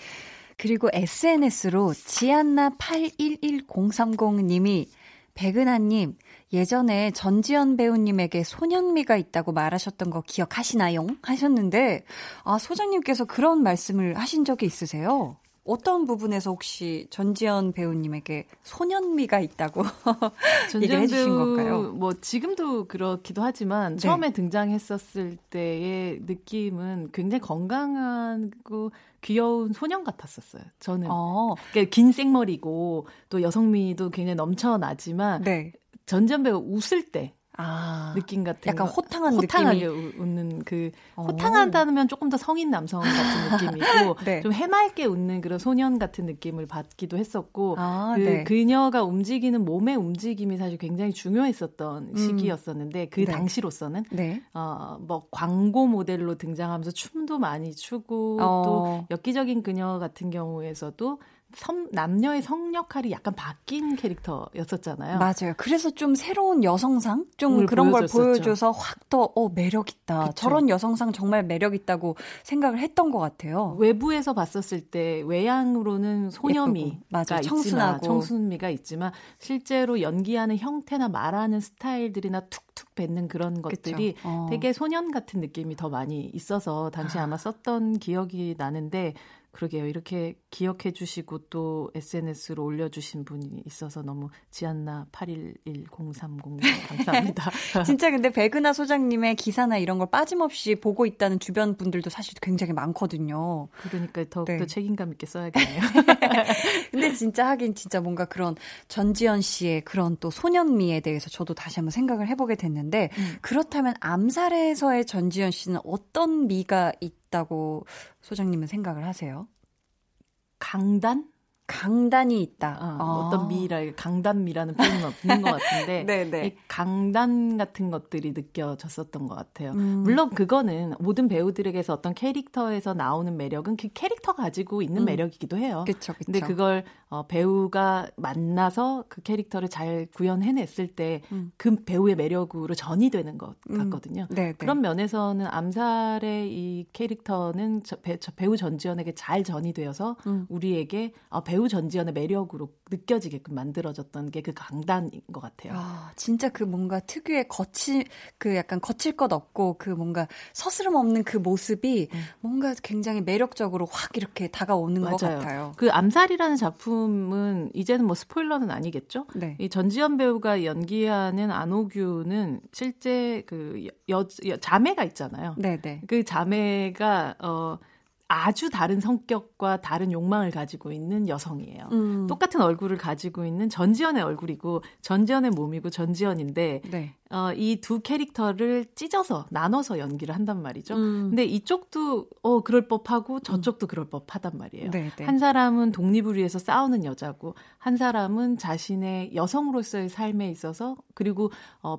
그리고 SNS로 지안나 811030님이 백은하님, 예전에 전지현 배우님에게 소년미가 있다고 말하셨던 거 기억하시나요? 하셨는데, 아, 소장님께서 그런 말씀을 하신 적이 있으세요? 어떤 부분에서 혹시 전지현 배우님에게 소년미가 있다고 얘기해 주신 건가요? 뭐 지금도 그렇기도 하지만 네. 처음에 등장했었을 때의 느낌은 굉장히 건강하고 귀여운 소년 같았었어요. 저는 어. 그러니까 긴 생머리고 또 여성미도 굉장히 넘쳐나지만 네. 전지현 배우 웃을 때 아, 느낌 같은 약간 호탕한 호탕하게 느낌이... 웃는 그 어. 호탕하다면 조금 더 성인 남성 같은 느낌이고 네. 좀 해맑게 웃는 그런 소년 같은 느낌을 받기도 했었고 아, 그 네. 그녀가 움직이는 몸의 움직임이 사실 굉장히 중요했었던 음. 시기였었는데 그 네. 당시로서는 네. 어뭐 광고 모델로 등장하면서 춤도 많이 추고 어. 또 엽기적인 그녀 같은 경우에서도 성, 남녀의 성 역할이 약간 바뀐 캐릭터였었잖아요. 맞아요. 그래서 좀 새로운 여성상 좀 그런 보여줬었죠. 걸 보여줘서 확 더 어, 매력 있다. 그쵸. 저런 여성상 정말 매력 있다고 생각을 했던 것 같아요. 외부에서 봤었을 때 외양으로는 소녀미가 맞아 청순하고 청순미가 있지만 실제로 연기하는 형태나 말하는 스타일들이나 툭툭 뱉는 그런 것들이 어. 되게 소년 같은 느낌이 더 많이 있어서 당시 아마 썼던 기억이 나는데 그러게요. 이렇게 기억해 주시고 또 SNS로 올려주신 분이 있어서 너무 지안나 811030 감사합니다. 진짜 근데 백은하 소장님의 기사나 이런 걸 빠짐없이 보고 있다는 주변 분들도 사실 굉장히 많거든요. 그러니까 더욱더 네. 책임감 있게 써야겠네요. 근데 진짜 하긴 진짜 뭔가 그런 전지현 씨의 그런 또 소년미에 대해서 저도 다시 한번 생각을 해보게 됐는데 음. 그렇다면 암살에서의 전지현 씨는 어떤 미가 있다고 소장님은 생각을 하세요? 강단? 강단이 있다. 어, 아. 어떤 미라 강단미라는 표현은 없는 것 같은데 네, 네. 이 강단 같은 것들이 느껴졌었던 것 같아요. 음. 물론 그거는 모든 배우들에게서 어떤 캐릭터에서 나오는 매력은 그 캐릭터 가지고 있는 음. 매력이기도 해요. 그쵸, 그쵸. 근데 그걸 어, 배우가 만나서 그 캐릭터를 잘 구현해냈을 때그 음. 그 배우의 매력으로 전이 되는 것 음. 같거든요. 네, 네. 그런 면에서는 암살의 이 캐릭터는 저, 배, 저 배우 전지현에게 잘 전이 되어서 음. 우리에게 어, 배우 배우 전지현의 매력으로 느껴지게끔 만들어졌던 게 그 강단인 것 같아요. 아, 진짜 그 뭔가 특유의 거칠 그 약간 거칠 것 없고 그 뭔가 서스름 없는 그 모습이 음. 뭔가 굉장히 매력적으로 확 이렇게 다가오는 맞아요. 것 같아요. 그 암살이라는 작품은 이제는 뭐 스포일러는 아니겠죠? 네. 이 전지현 배우가 연기하는 안호규는 실제 그 여, 여 자매가 있잖아요. 네, 네. 그 자매가 어 아주 다른 성격과 다른 욕망을 가지고 있는 여성이에요. 음. 똑같은 얼굴을 가지고 있는 전지현의 얼굴이고 전지현의 몸이고 전지현인데 네. 어, 이 두 캐릭터를 찢어서 나눠서 연기를 한단 말이죠. 음. 근데 이쪽도 어 그럴 법하고 저쪽도 음. 그럴 법하단 말이에요. 네, 네. 한 사람은 독립을 위해서 싸우는 여자고 한 사람은 자신의 여성으로서의 삶에 있어서 그리고 어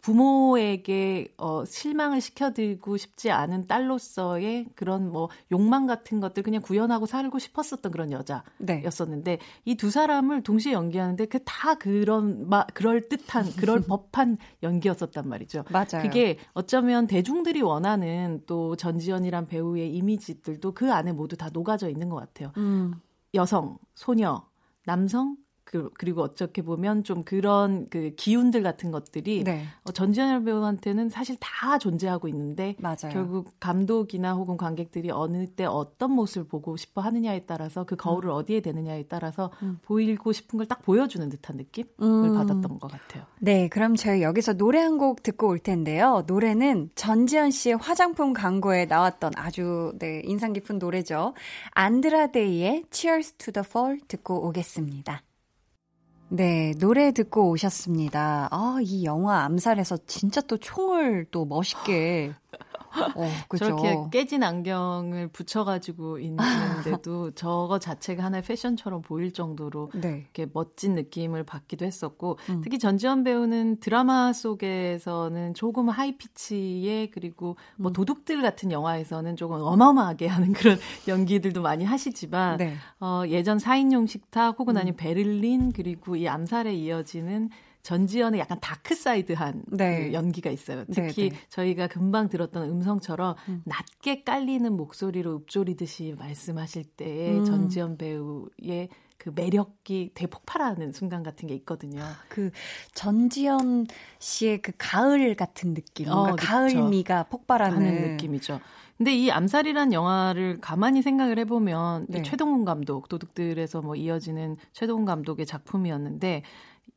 부모에게 어, 실망을 시켜드리고 싶지 않은 딸로서의 그런 뭐 욕망 같은 것들 그냥 구현하고 살고 싶었었던 그런 여자였었는데 네. 이두 사람을 동시에 연기하는데 그 다 그런 마, 그럴 듯한 그럴 법한 연기였었단 말이죠. 맞아요. 그게 어쩌면 대중들이 원하는 또 전지현이란 배우의 이미지들도 그 안에 모두 다 녹아져 있는 것 같아요. 음. 여성, 소녀, 남성, 그, 그리고 어떻게 보면 좀 그런 그 기운들 같은 것들이 네. 어, 전지현 배우한테는 사실 다 존재하고 있는데 맞아요. 결국 감독이나 혹은 관객들이 어느 때 어떤 모습을 보고 싶어 하느냐에 따라서 그 거울을 음. 어디에 대느냐에 따라서 음. 보이고 싶은 걸 딱 보여주는 듯한 느낌을 음. 받았던 것 같아요. 네, 그럼 저희 여기서 노래 한 곡 듣고 올 텐데요. 노래는 전지현 씨의 화장품 광고에 나왔던 아주 네, 인상 깊은 노래죠. 안드라데이의 Cheers to the Fall 듣고 오겠습니다. 네, 노래 듣고 오셨습니다. 아, 이 영화 암살에서 진짜 또 총을 또 멋있게 어, 그죠. 저렇게 깨진 안경을 붙여가지고 있는데도 저거 자체가 하나의 패션처럼 보일 정도로 네. 이렇게 멋진 느낌을 받기도 했었고 음. 특히 전지현 배우는 드라마 속에서는 조금 하이피치에 그리고 뭐 음. 도둑들 같은 영화에서는 조금 어마어마하게 하는 그런 연기들도 많이 하시지만 네. 어, 예전 4인용 식탁 혹은 아니면 음. 베를린 그리고 이 암살에 이어지는 전지현의 약간 dark side한 네. 그 연기가 있어요. 특히 네, 네. 저희가 금방 들었던 음성처럼 음. 낮게 깔리는 목소리로 읊조리듯이 말씀하실 때 음. 전지현 배우의 그 매력이 대폭발하는 순간 같은 게 있거든요. 그 전지현 씨의 그 가을 같은 느낌, 어, 가을미가 폭발하는 느낌이죠. 근데 이 암살이란 영화를 가만히 생각을 해보면 네. 최동훈 감독 도둑들에서 뭐 이어지는 최동훈 감독의 작품이었는데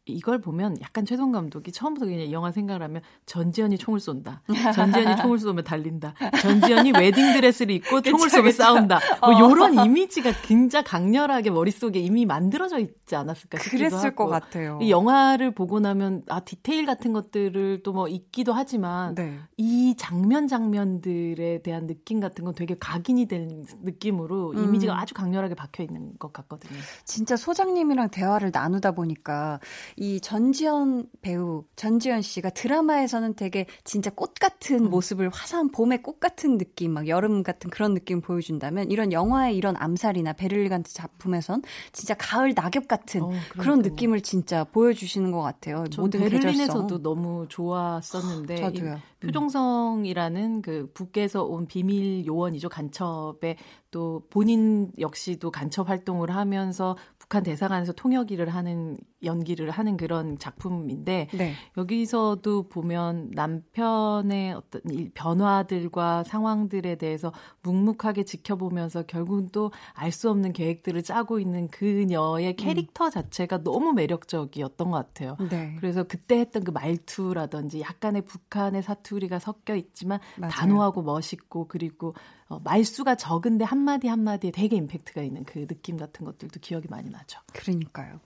이걸 보면 약간 최동 감독이 처음부터 그냥 영화 생각을 하면 전지현이 총을 쏜다. 전지현이 총을 쏘면 달린다. 전지현이 웨딩 드레스를 입고 총을 쏘면 싸운다. 뭐 어. 요런 이미지가 굉장히 강렬하게 머릿속에 이미 만들어져 있지 않았을까 싶기도 그랬을 하고. 것 같아요. 이 영화를 보고 나면 아 디테일 같은 것들을 또 뭐 있기도 하지만 네. 이 장면 장면들에 대한 느낌 같은 건 되게 각인이 된 느낌으로 음. 이미지가 아주 강렬하게 박혀 있는 것 같거든요. 진짜 소장님이랑 대화를 나누다 보니까 이 전지현 배우, 전지현 씨가 드라마에서는 되게 진짜 꽃 같은 음. 모습을 화사한 봄의 꽃 같은 느낌, 막 여름 같은 그런 느낌 보여준다면 이런 영화의 이런 암살이나 베를린 같은 작품에선 진짜 가을 낙엽 같은 어, 그런 느낌을 진짜 보여주시는 것 같아요. 모든 베를린에서도 계절성. 너무 좋았었는데 저도요. 표정성이라는 그 북에서 온 비밀 요원이죠 간첩에 또 본인 역시도 간첩 활동을 하면서 북한 대사관에서 통역 일을 하는 연기를 하는 그런 작품인데 네. 여기서도 보면 남편의 어떤 변화들과 상황들에 대해서 묵묵하게 지켜보면서 결국은 또 알 수 없는 계획들을 짜고 있는 그녀의 캐릭터 음. 자체가 너무 매력적이었던 것 같아요. 네. 그래서 그때 했던 그 말투라든지 약간의 북한의 사투리가 섞여 있지만 맞아요. 단호하고 멋있고 그리고 어, 말수가 적은데 한마디 한마디에 되게 임팩트가 있는 그 느낌 같은 것들도 기억이 많이 나죠. 그러니까요.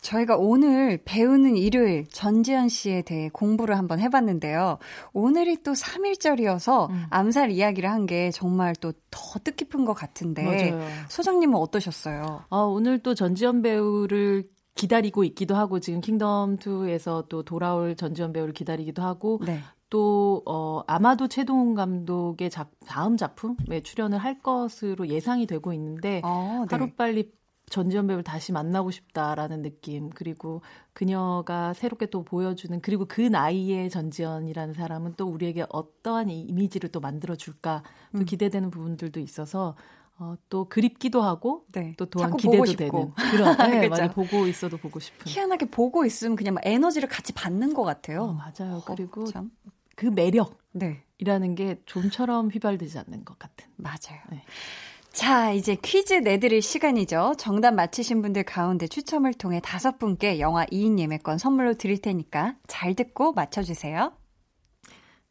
저희가 오늘 배우는 일요일 전지현 씨에 대해 공부를 한번 해봤는데요. 오늘이 또 3일절이어서 음. 암살 이야기를 한 게 정말 또 더 뜻깊은 것 같은데 맞아요. 소장님은 어떠셨어요? 어, 오늘 또 전지현 배우를 기다리고 있기도 하고 지금 킹덤 2에서 또 돌아올 전지현 배우를 기다리기도 하고 네. 또 어, 아마도 최동훈 감독의 작, 다음 작품에 출연을 할 것으로 예상이 되고 있는데 어, 네. 하루빨리 전지현 배우를 다시 만나고 싶다라는 느낌 그리고 그녀가 새롭게 또 보여주는 그리고 그 나이에 전지현이라는 사람은 또 우리에게 어떠한 이미지를 또 만들어 줄까 또 음. 기대되는 부분들도 있어서 어, 또 그립기도 하고 네. 또 또한 기대도 되는 그런 네, 많이 보고 있어도 보고 싶은 희한하게 보고 있으면 그냥 막 에너지를 같이 받는 것 같아요. 어, 맞아요. 어, 그리고 참. 그 매력 네. 이라는 게 좀처럼 휘발되지 않는 것 같은. 맞아요. 네. 자, 이제 퀴즈 내드릴 시간이죠. 정답 맞히신 분들 가운데 추첨을 통해 다섯 분께 영화 2인 예매권 선물로 드릴 테니까 잘 듣고 맞춰주세요.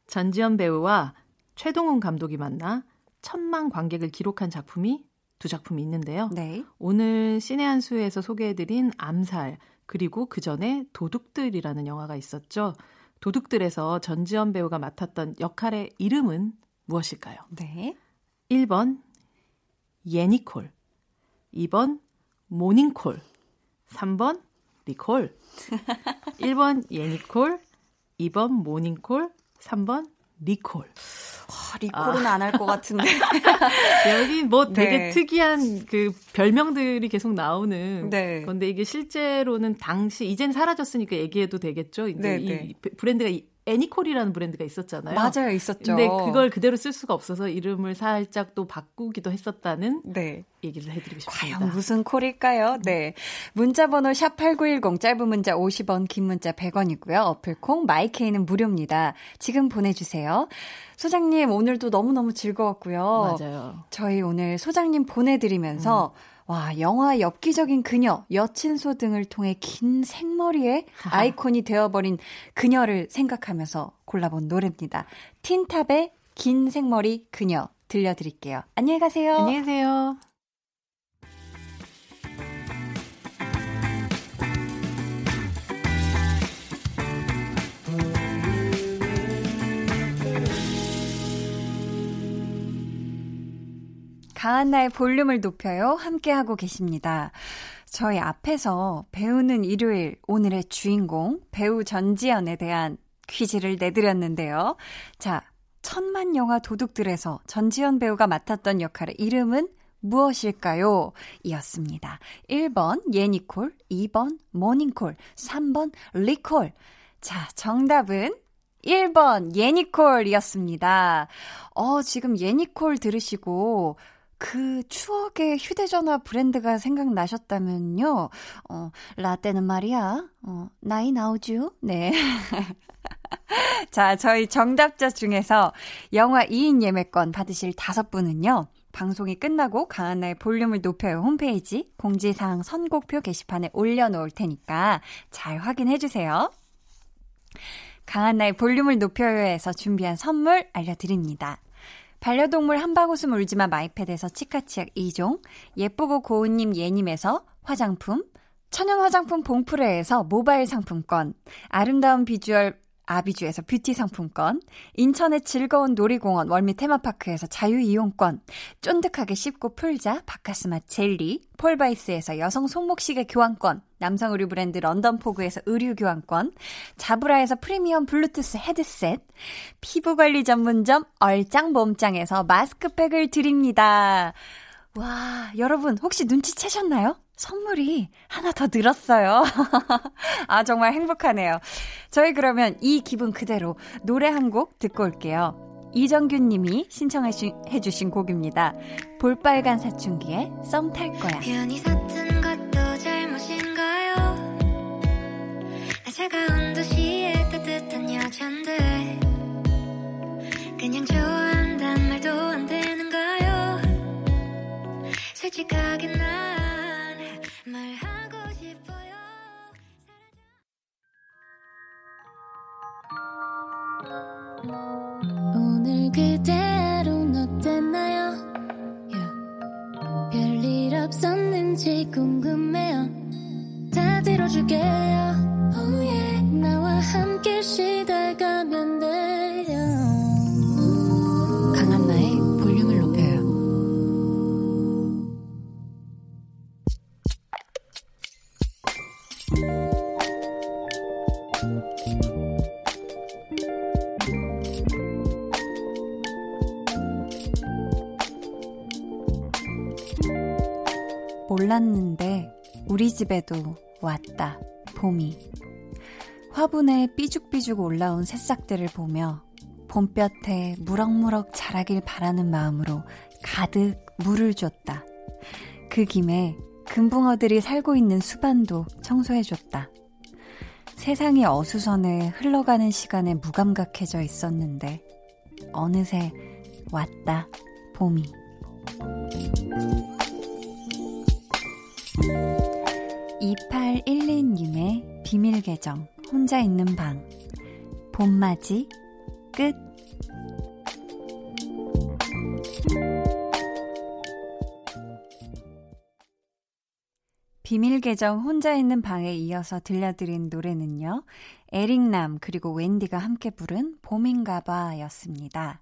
전지현 배우와 최동훈 감독이 만나 천만 관객을 기록한 작품이 두 작품이 있는데요. 네. 오늘 신의 한 수에서 소개해드린 암살, 그리고 그 전에 도둑들이라는 영화가 있었죠. 도둑들에서 전지현 배우가 맡았던 역할의 이름은 무엇일까요? 네. 1번 예니콜 2번 모닝콜 3번 리콜 1번 예니콜 2번 모닝콜, 3번 리콜. 아, 리콜은 아. 안할 것 같은데. 여기 뭐 되게 네. 특이한 그 별명들이 계속 나오는 네. 건데 이게 실제로는 당시 이젠 사라졌으니까 얘기해도 되겠죠. 이제 네, 이 네. 브랜드가 애니콜이라는 브랜드가 있었잖아요. 맞아요, 있었죠. 근데 그걸 그대로 쓸 수가 없어서 이름을 살짝 또 바꾸기도 했었다는 네. 얘기를 해드리고 싶습니다. 과연 무슨 콜일까요? 네. 문자번호 샵 #8910 짧은 문자 50원, 긴 문자 100원이고요. 어플콩 마이케이는 무료입니다. 지금 보내주세요. 소장님 오늘도 너무 너무 즐거웠고요. 맞아요. 저희 오늘 소장님 보내드리면서. 음. 와, 영화 엽기적인 그녀, 여친소 등을 통해 긴 생머리에 아이콘이 되어버린 그녀를 생각하면서 골라본 노래입니다. 틴탑의 긴 생머리 그녀 들려드릴게요. 안녕히 가세요. 안녕히 계세요. 강한나의 볼륨을 높여요. 함께하고 계십니다. 저희 앞에서 배우는 일요일 오늘의 주인공 배우 전지현에 대한 퀴즈를 내드렸는데요. 자, 천만 영화 도둑들에서 전지현 배우가 맡았던 역할의 이름은 무엇일까요? 이었습니다. 1번 예니콜, 2번 모닝콜, 3번 리콜. 자, 정답은 1번 예니콜이었습니다. 어, 지금 예니콜 들으시고 그 추억의 휴대전화 브랜드가 생각나셨다면요. 어, 라떼는 말이야. 어, 나이 나오죠? 네. 자, 저희 정답자 중에서 영화 2인 예매권 받으실 다섯 분은요. 방송이 끝나고 강한나의 볼륨을 높여요 홈페이지 공지사항 선곡표 게시판에 올려놓을 테니까 잘 확인해 주세요. 강한나의 볼륨을 높여요에서 준비한 선물 알려드립니다. 반려동물 한바구음 울지마 마이패드에서 치카치약 2종, 예쁘고 고운님 예님에서 화장품, 천연 화장품 봉프레에서 모바일 상품권, 아름다운 비주얼 아비주에서 뷰티 상품권, 인천의 즐거운 놀이공원 월미 테마파크에서 자유이용권, 쫀득하게 씹고 풀자 바카스마 젤리, 폴바이스에서 여성 손목시계 교환권, 남성 의류 브랜드 런던포그에서 의류 교환권, 자브라에서 프리미엄 블루투스 헤드셋, 피부관리 전문점 얼짱 몸짱에서 마스크팩을 드립니다. 와, 여러분 혹시 눈치채셨나요? 선물이 하나 더 늘었어요. 아, 정말 행복하네요. 저희 그러면 이 기분 그대로 노래 한 곡 듣고 올게요. 이정균 님이 신청해주신 곡입니다. 볼빨간 사춘기에 썸 탈 거야. 집에도 왔다, 봄이. 화분에 삐죽삐죽 올라온 새싹들을 보며 봄볕에 무럭무럭 자라길 바라는 마음으로 가득 물을 줬다. 그 김에 금붕어들이 살고 있는 수반도 청소해줬다. 세상이 어수선해 흘러가는 시간에 무감각해져 있었는데, 어느새 왔다, 봄이. 2812님의 비밀 계정, 혼자 있는 방. 봄맞이, 끝. 비밀 계정 혼자 있는 방에 이어서 들려드린 노래는요. 에릭남 그리고 웬디가 함께 부른 봄인가봐 였습니다.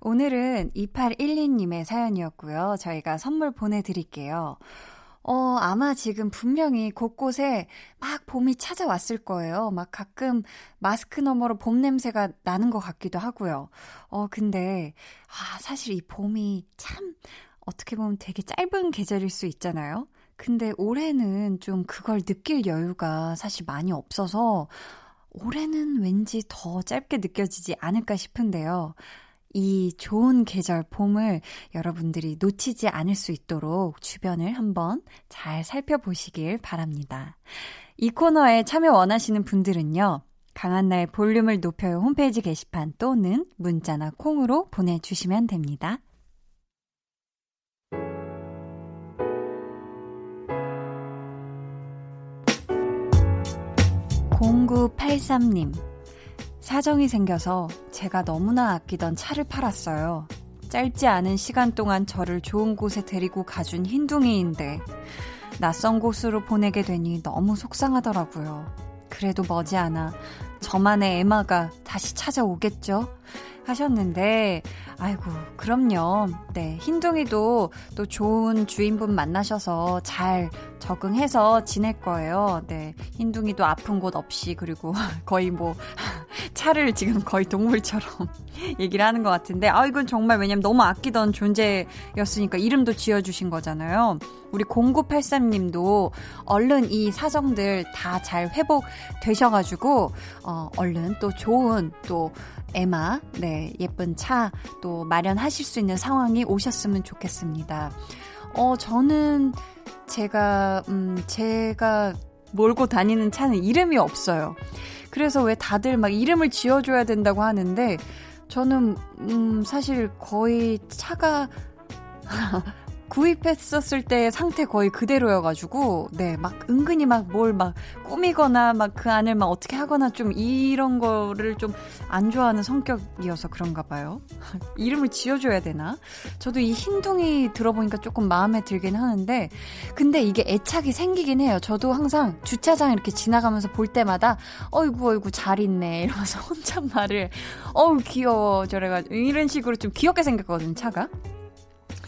오늘은 2812님의 사연이었고요. 저희가 선물 보내드릴게요. 어, 아마 지금 분명히 곳곳에 막 봄이 찾아왔을 거예요. 막 가끔 마스크 너머로 봄 냄새가 나는 것 같기도 하고요. 어, 근데, 아, 사실 이 봄이 참, 어떻게 보면 되게 짧은 계절일 수 있잖아요. 근데 올해는 좀 그걸 느낄 여유가 사실 많이 없어서 올해는 왠지 더 짧게 느껴지지 않을까 싶은데요. 이 좋은 계절 봄을 여러분들이 놓치지 않을 수 있도록 주변을 한번 잘 살펴보시길 바랍니다. 이 코너에 참여 원하시는 분들은요. 강한나의 볼륨을 높여요 홈페이지 게시판 또는 문자나 콩으로 보내주시면 됩니다. 0983님. 사정이 생겨서 제가 너무나 아끼던 차를 팔았어요. 짧지 않은 시간 동안 저를 좋은 곳에 데리고 가준 흰둥이인데, 낯선 곳으로 보내게 되니 너무 속상하더라고요. 그래도 머지않아 저만의 에마가 다시 찾아오겠죠? 하셨는데, 아이고, 그럼요. 네, 흰둥이도 또 좋은 주인분 만나셔서 잘 적응해서 지낼 거예요. 네, 흰둥이도 아픈 곳 없이, 그리고 거의 뭐, 차를 지금 거의 동물처럼 얘기를 하는 것 같은데, 아, 이건 정말 왜냐면 너무 아끼던 존재였으니까 이름도 지어주신 거잖아요. 우리 0983 님도 얼른 이 사정들 다 잘 회복되셔가지고, 어, 얼른 또 좋은 또 에마, 네, 예쁜 차 또 마련하실 수 있는 상황이 오셨으면 좋겠습니다. 어, 저는 제가, 음, 제가 몰고 다니는 차는 이름이 없어요. 그래서 왜 다들 막 이름을 지어줘야 된다고 하는데, 저는, 음, 사실 거의 차가 구입했었을 때의 상태 거의 그대로여가지고, 네, 막 은근히 막뭘막 꾸미거나 막 그 안을 막 어떻게 하거나 좀 이런 거를 좀 안 좋아하는 성격이어서 그런가 봐요. 이름을 지어줘야 되나? 저도 이 흰둥이 들어보니까 조금 마음에 들긴 하는데, 근데 이게 애착이 생기긴 해요. 저도 항상 주차장 이렇게 지나가면서 볼 때마다, 어이구, 어이구, 잘 있네. 이러면서 혼잣말을, 어우, 귀여워. 저래가지고, 이런 식으로 좀 귀엽게 생겼거든요, 차가.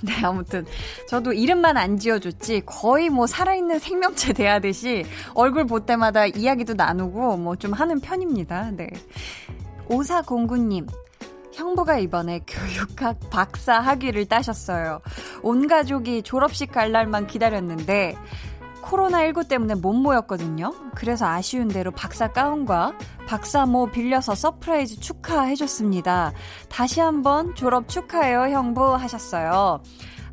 네, 아무튼 저도 이름만 안 지어줬지 거의 뭐 살아있는 생명체 대하듯이 얼굴 볼 때마다 이야기도 나누고 뭐 좀 하는 편입니다. 네. 오사공구님, 형부가 이번에 교육학 박사 학위를 따셨어요. 온 가족이 졸업식 갈 날만 기다렸는데 코로나19 때문에 못 모였거든요. 그래서 아쉬운 대로 박사 가운과 박사모 빌려서 surprise 축하해줬습니다. 다시 한번 졸업 축하해요, 형부 하셨어요.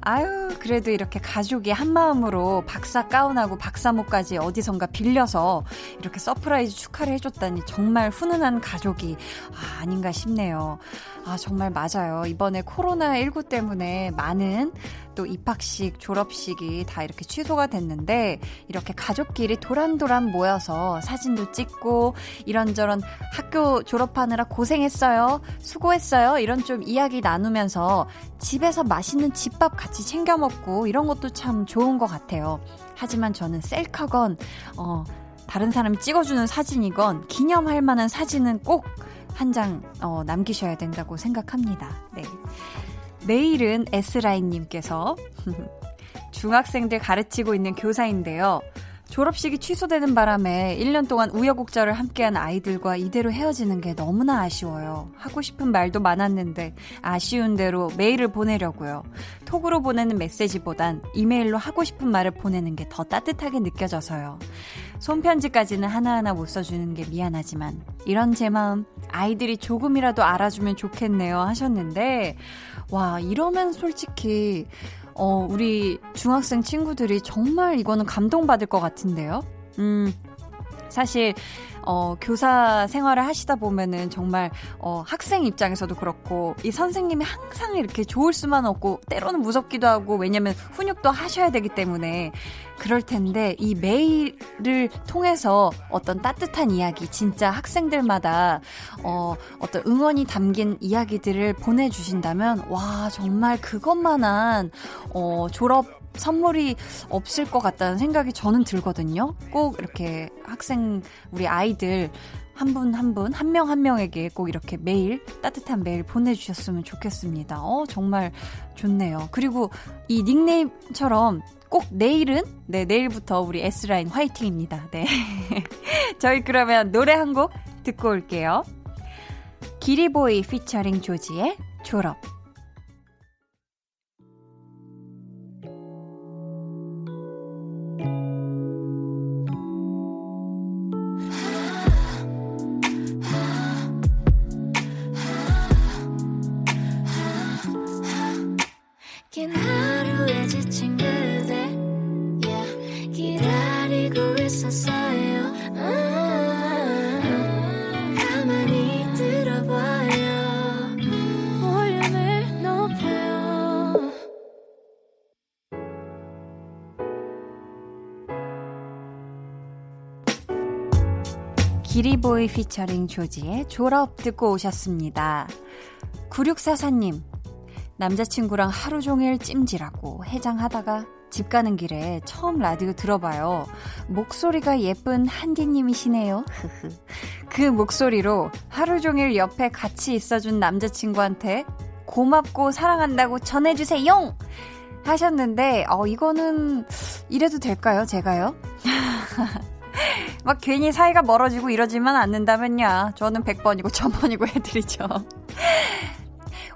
아유, 그래도 이렇게 가족이 한 마음으로 박사 가운하고 박사모까지 어디선가 빌려서 이렇게 surprise 축하를 해줬다니 정말 훈훈한 가족이 아, 아닌가 싶네요. 아, 정말 맞아요. 이번에 코로나19 때문에 많은 또 입학식, 졸업식이 다 이렇게 취소가 됐는데 이렇게 가족끼리 도란도란 모여서 사진도 찍고 이런저런 학교 졸업하느라 고생했어요. 수고했어요. 이런 좀 이야기 나누면서 집에서 맛있는 집밥 같이 챙겨 먹고 이런 것도 참 좋은 것 같아요. 하지만 저는 셀카건, 어, 다른 사람이 찍어주는 사진이건 기념할 만한 사진은 꼭 한장 어, 남기셔야 된다고 생각합니다. 네. 내일은 S라인님께서 중학생들 가르치고 있는 교사인데요. 졸업식이 취소되는 바람에 1년 동안 우여곡절을 함께한 아이들과 이대로 헤어지는 게 너무나 아쉬워요. 하고 싶은 말도 많았는데 아쉬운 대로 메일을 보내려고요. 톡으로 보내는 메시지보단 이메일로 하고 싶은 말을 보내는 게 더 따뜻하게 느껴져서요. 손편지까지는 하나하나 못 써주는 게 미안하지만 이런 제 마음 아이들이 조금이라도 알아주면 좋겠네요 하셨는데 와 이러면 솔직히 어, 우리 중학생 친구들이 정말 이거는 감동받을 것 같은데요. 음, 사실 어, 교사 생활을 하시다 보면은 정말 어, 학생 입장에서도 그렇고 이 선생님이 항상 이렇게 좋을 수만 없고 때로는 무섭기도 하고 왜냐면 훈육도 하셔야 되기 때문에 그럴 텐데 이 메일을 통해서 어떤 따뜻한 이야기 진짜 학생들마다 어, 어떤 응원이 담긴 이야기들을 보내주신다면 와 정말 그것만한 어, 졸업 선물이 없을 것 같다는 생각이 저는 들거든요. 꼭 이렇게 학생, 우리 아이들 한 분 한 분, 한 명한 명에게 꼭 이렇게 메일, 따뜻한 메일 보내주셨으면 좋겠습니다. 어, 정말 좋네요. 그리고 이 닉네임처럼 꼭 내일은, 네, 내일부터 우리 S라인 화이팅입니다. 네. 저희 그러면 노래 한 곡 듣고 올게요. 기리보이 피처링 조지의 졸업. 기리보이 피처링 조지의 졸업 듣고 오셨습니다. 9644님, 남자친구랑 하루 종일 찜질하고 해장하다가 집 가는 길에 처음 라디오 들어봐요. 목소리가 예쁜 한디님이시네요. 그 목소리로 하루 종일 옆에 같이 있어준 남자친구한테 고맙고 사랑한다고 전해주세요! 하셨는데, 어, 이거는 이래도 될까요? 제가요? 막 괜히 사이가 멀어지고 이러지만 않는다면요. 저는 100번이고 1000번이고 해드리죠.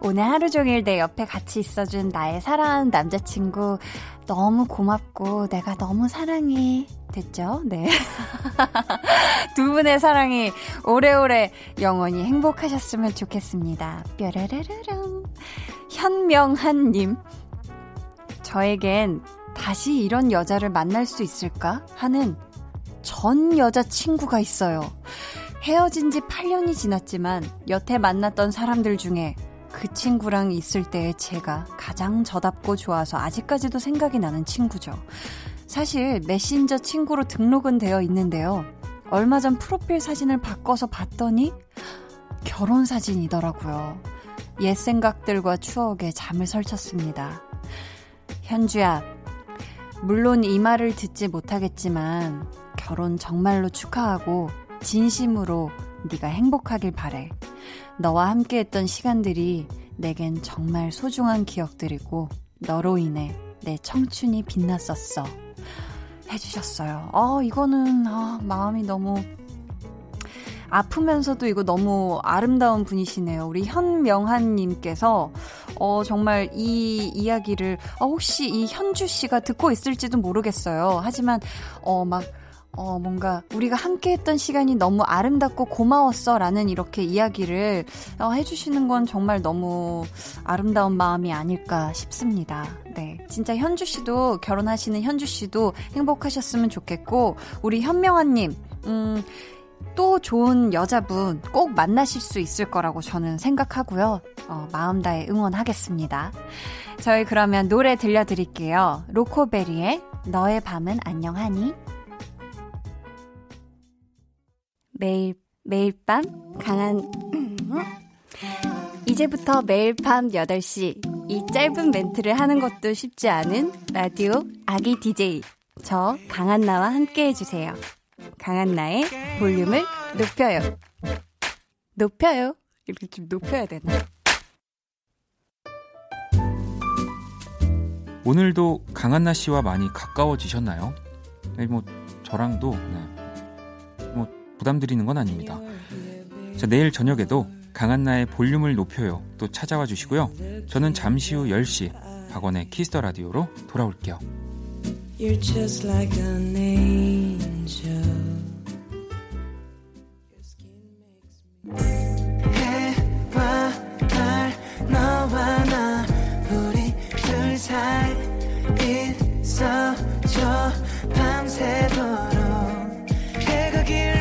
오늘 하루 종일 내 옆에 같이 있어준 나의 사랑하는 남자친구 너무 고맙고 내가 너무 사랑해. 됐죠? 네. 두 분의 사랑이 오래오래 영원히 행복하셨으면 좋겠습니다. 뾰라라라랑. 현명한님. 저에겐 다시 이런 여자를 만날 수 있을까? 하는 전 여자친구가 있어요. 헤어진 지 8년이 지났지만 여태 만났던 사람들 중에 그 친구랑 있을 때의 제가 가장 저답고 좋아서 아직까지도 생각이 나는 친구죠. 사실 메신저 친구로 등록은 되어 있는데요. 얼마 전 프로필 사진을 바꿔서 봤더니 결혼 사진이더라고요. 옛 생각들과 추억에 잠을 설쳤습니다. 현주야, 물론 이 말을 듣지 못하겠지만 결혼 정말로 축하하고 진심으로 네가 행복하길 바래. 너와 함께했던 시간들이 내겐 정말 소중한 기억들이고 너로 인해 내 청춘이 빛났었어. 해주셨어요. 어, 이거는 아, 마음이 너무 아프면서도 이거 너무 아름다운 분이시네요. 우리 현명한님께서 어, 정말 이 이야기를 어, 혹시 이 현주 씨가 듣고 있을지도 모르겠어요. 하지만 어, 막 어, 뭔가 우리가 함께 했던 시간이 너무 아름답고 고마웠어 라는 이렇게 이야기를 어, 해주시는 건 정말 너무 아름다운 마음이 아닐까 싶습니다. 네. 진짜 현주 씨도 결혼하시는 현주 씨도 행복하셨으면 좋겠고, 우리 현명아님, 음, 또 좋은 여자분 꼭 만나실 수 있을 거라고 저는 생각하고요. 어, 마음 다해 응원하겠습니다. 저희 그러면 노래 들려드릴게요. 로코베리의 너의 밤은 안녕하니? 매일, 매일 밤 강한, 이제부터 매일 밤 8시 이 짧은 멘트를 하는 것도 쉽지 않은 라디오 아기 DJ 저 강한나와 함께 해주세요. 강한나의 볼륨을 높여요. 높여요. 이렇게 좀 높여야 되나? 오늘도 강한나 씨와 많이 가까워지셨나요? 네, 뭐 저랑도 네. 부담드리는 건 아닙니다. 자, 내일 저녁에도 강한나의 볼륨을 높여요. 또 찾아와 주시고요. 저는 잠시 후 10시 박원의 키스터 라디오로 돌아올게요. 밤새도록 해가 길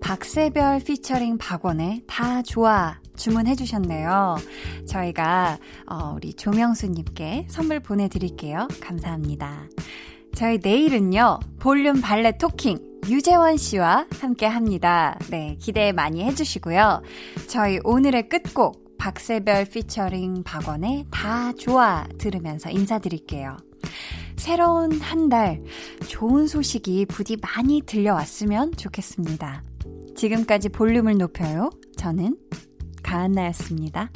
박세별 피처링 박원의 다 좋아 주문해 주셨네요. 저희가 어, 우리 조명수님께 선물 보내드릴게요. 감사합니다. 저희 내일은요, 볼륨 발레 토킹 유재원 씨와 함께 합니다. 네, 기대 많이 해주시고요. 저희 오늘의 끝곡 박세별 피처링 박원의 다 좋아 들으면서 인사드릴게요. 새로운 한 달 좋은 소식이 부디 많이 들려왔으면 좋겠습니다. 지금까지 볼륨을 높여요. 저는 가한나였습니다.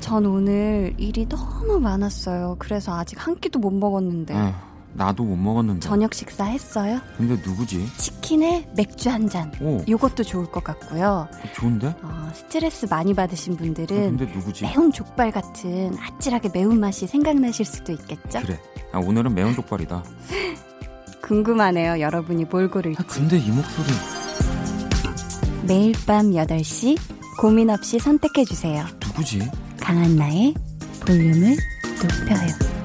전 오늘 일이 너무 많았어요. 그래서 아직 한 끼도 못 먹었는데. 에휴, 나도 못 먹었는데. 저녁 식사 했어요? 근데 누구지? 치킨에 맥주 한 잔. 오. 요것도 좋을 것 같고요. 좋은데? 어, 스트레스 많이 받으신 분들은 아, 근데 누구지? 매운 족발 같은 아찔하게 매운맛이 생각나실 수도 있겠죠? 그래. 아, 오늘은 매운 족발이다. 궁금하네요. 여러분이 뭘 고를지. 아, 근데 이 목소리. 매일 밤 8시 고민 없이 선택해 주세요. 누구지? 강한나의 볼륨을 높여요.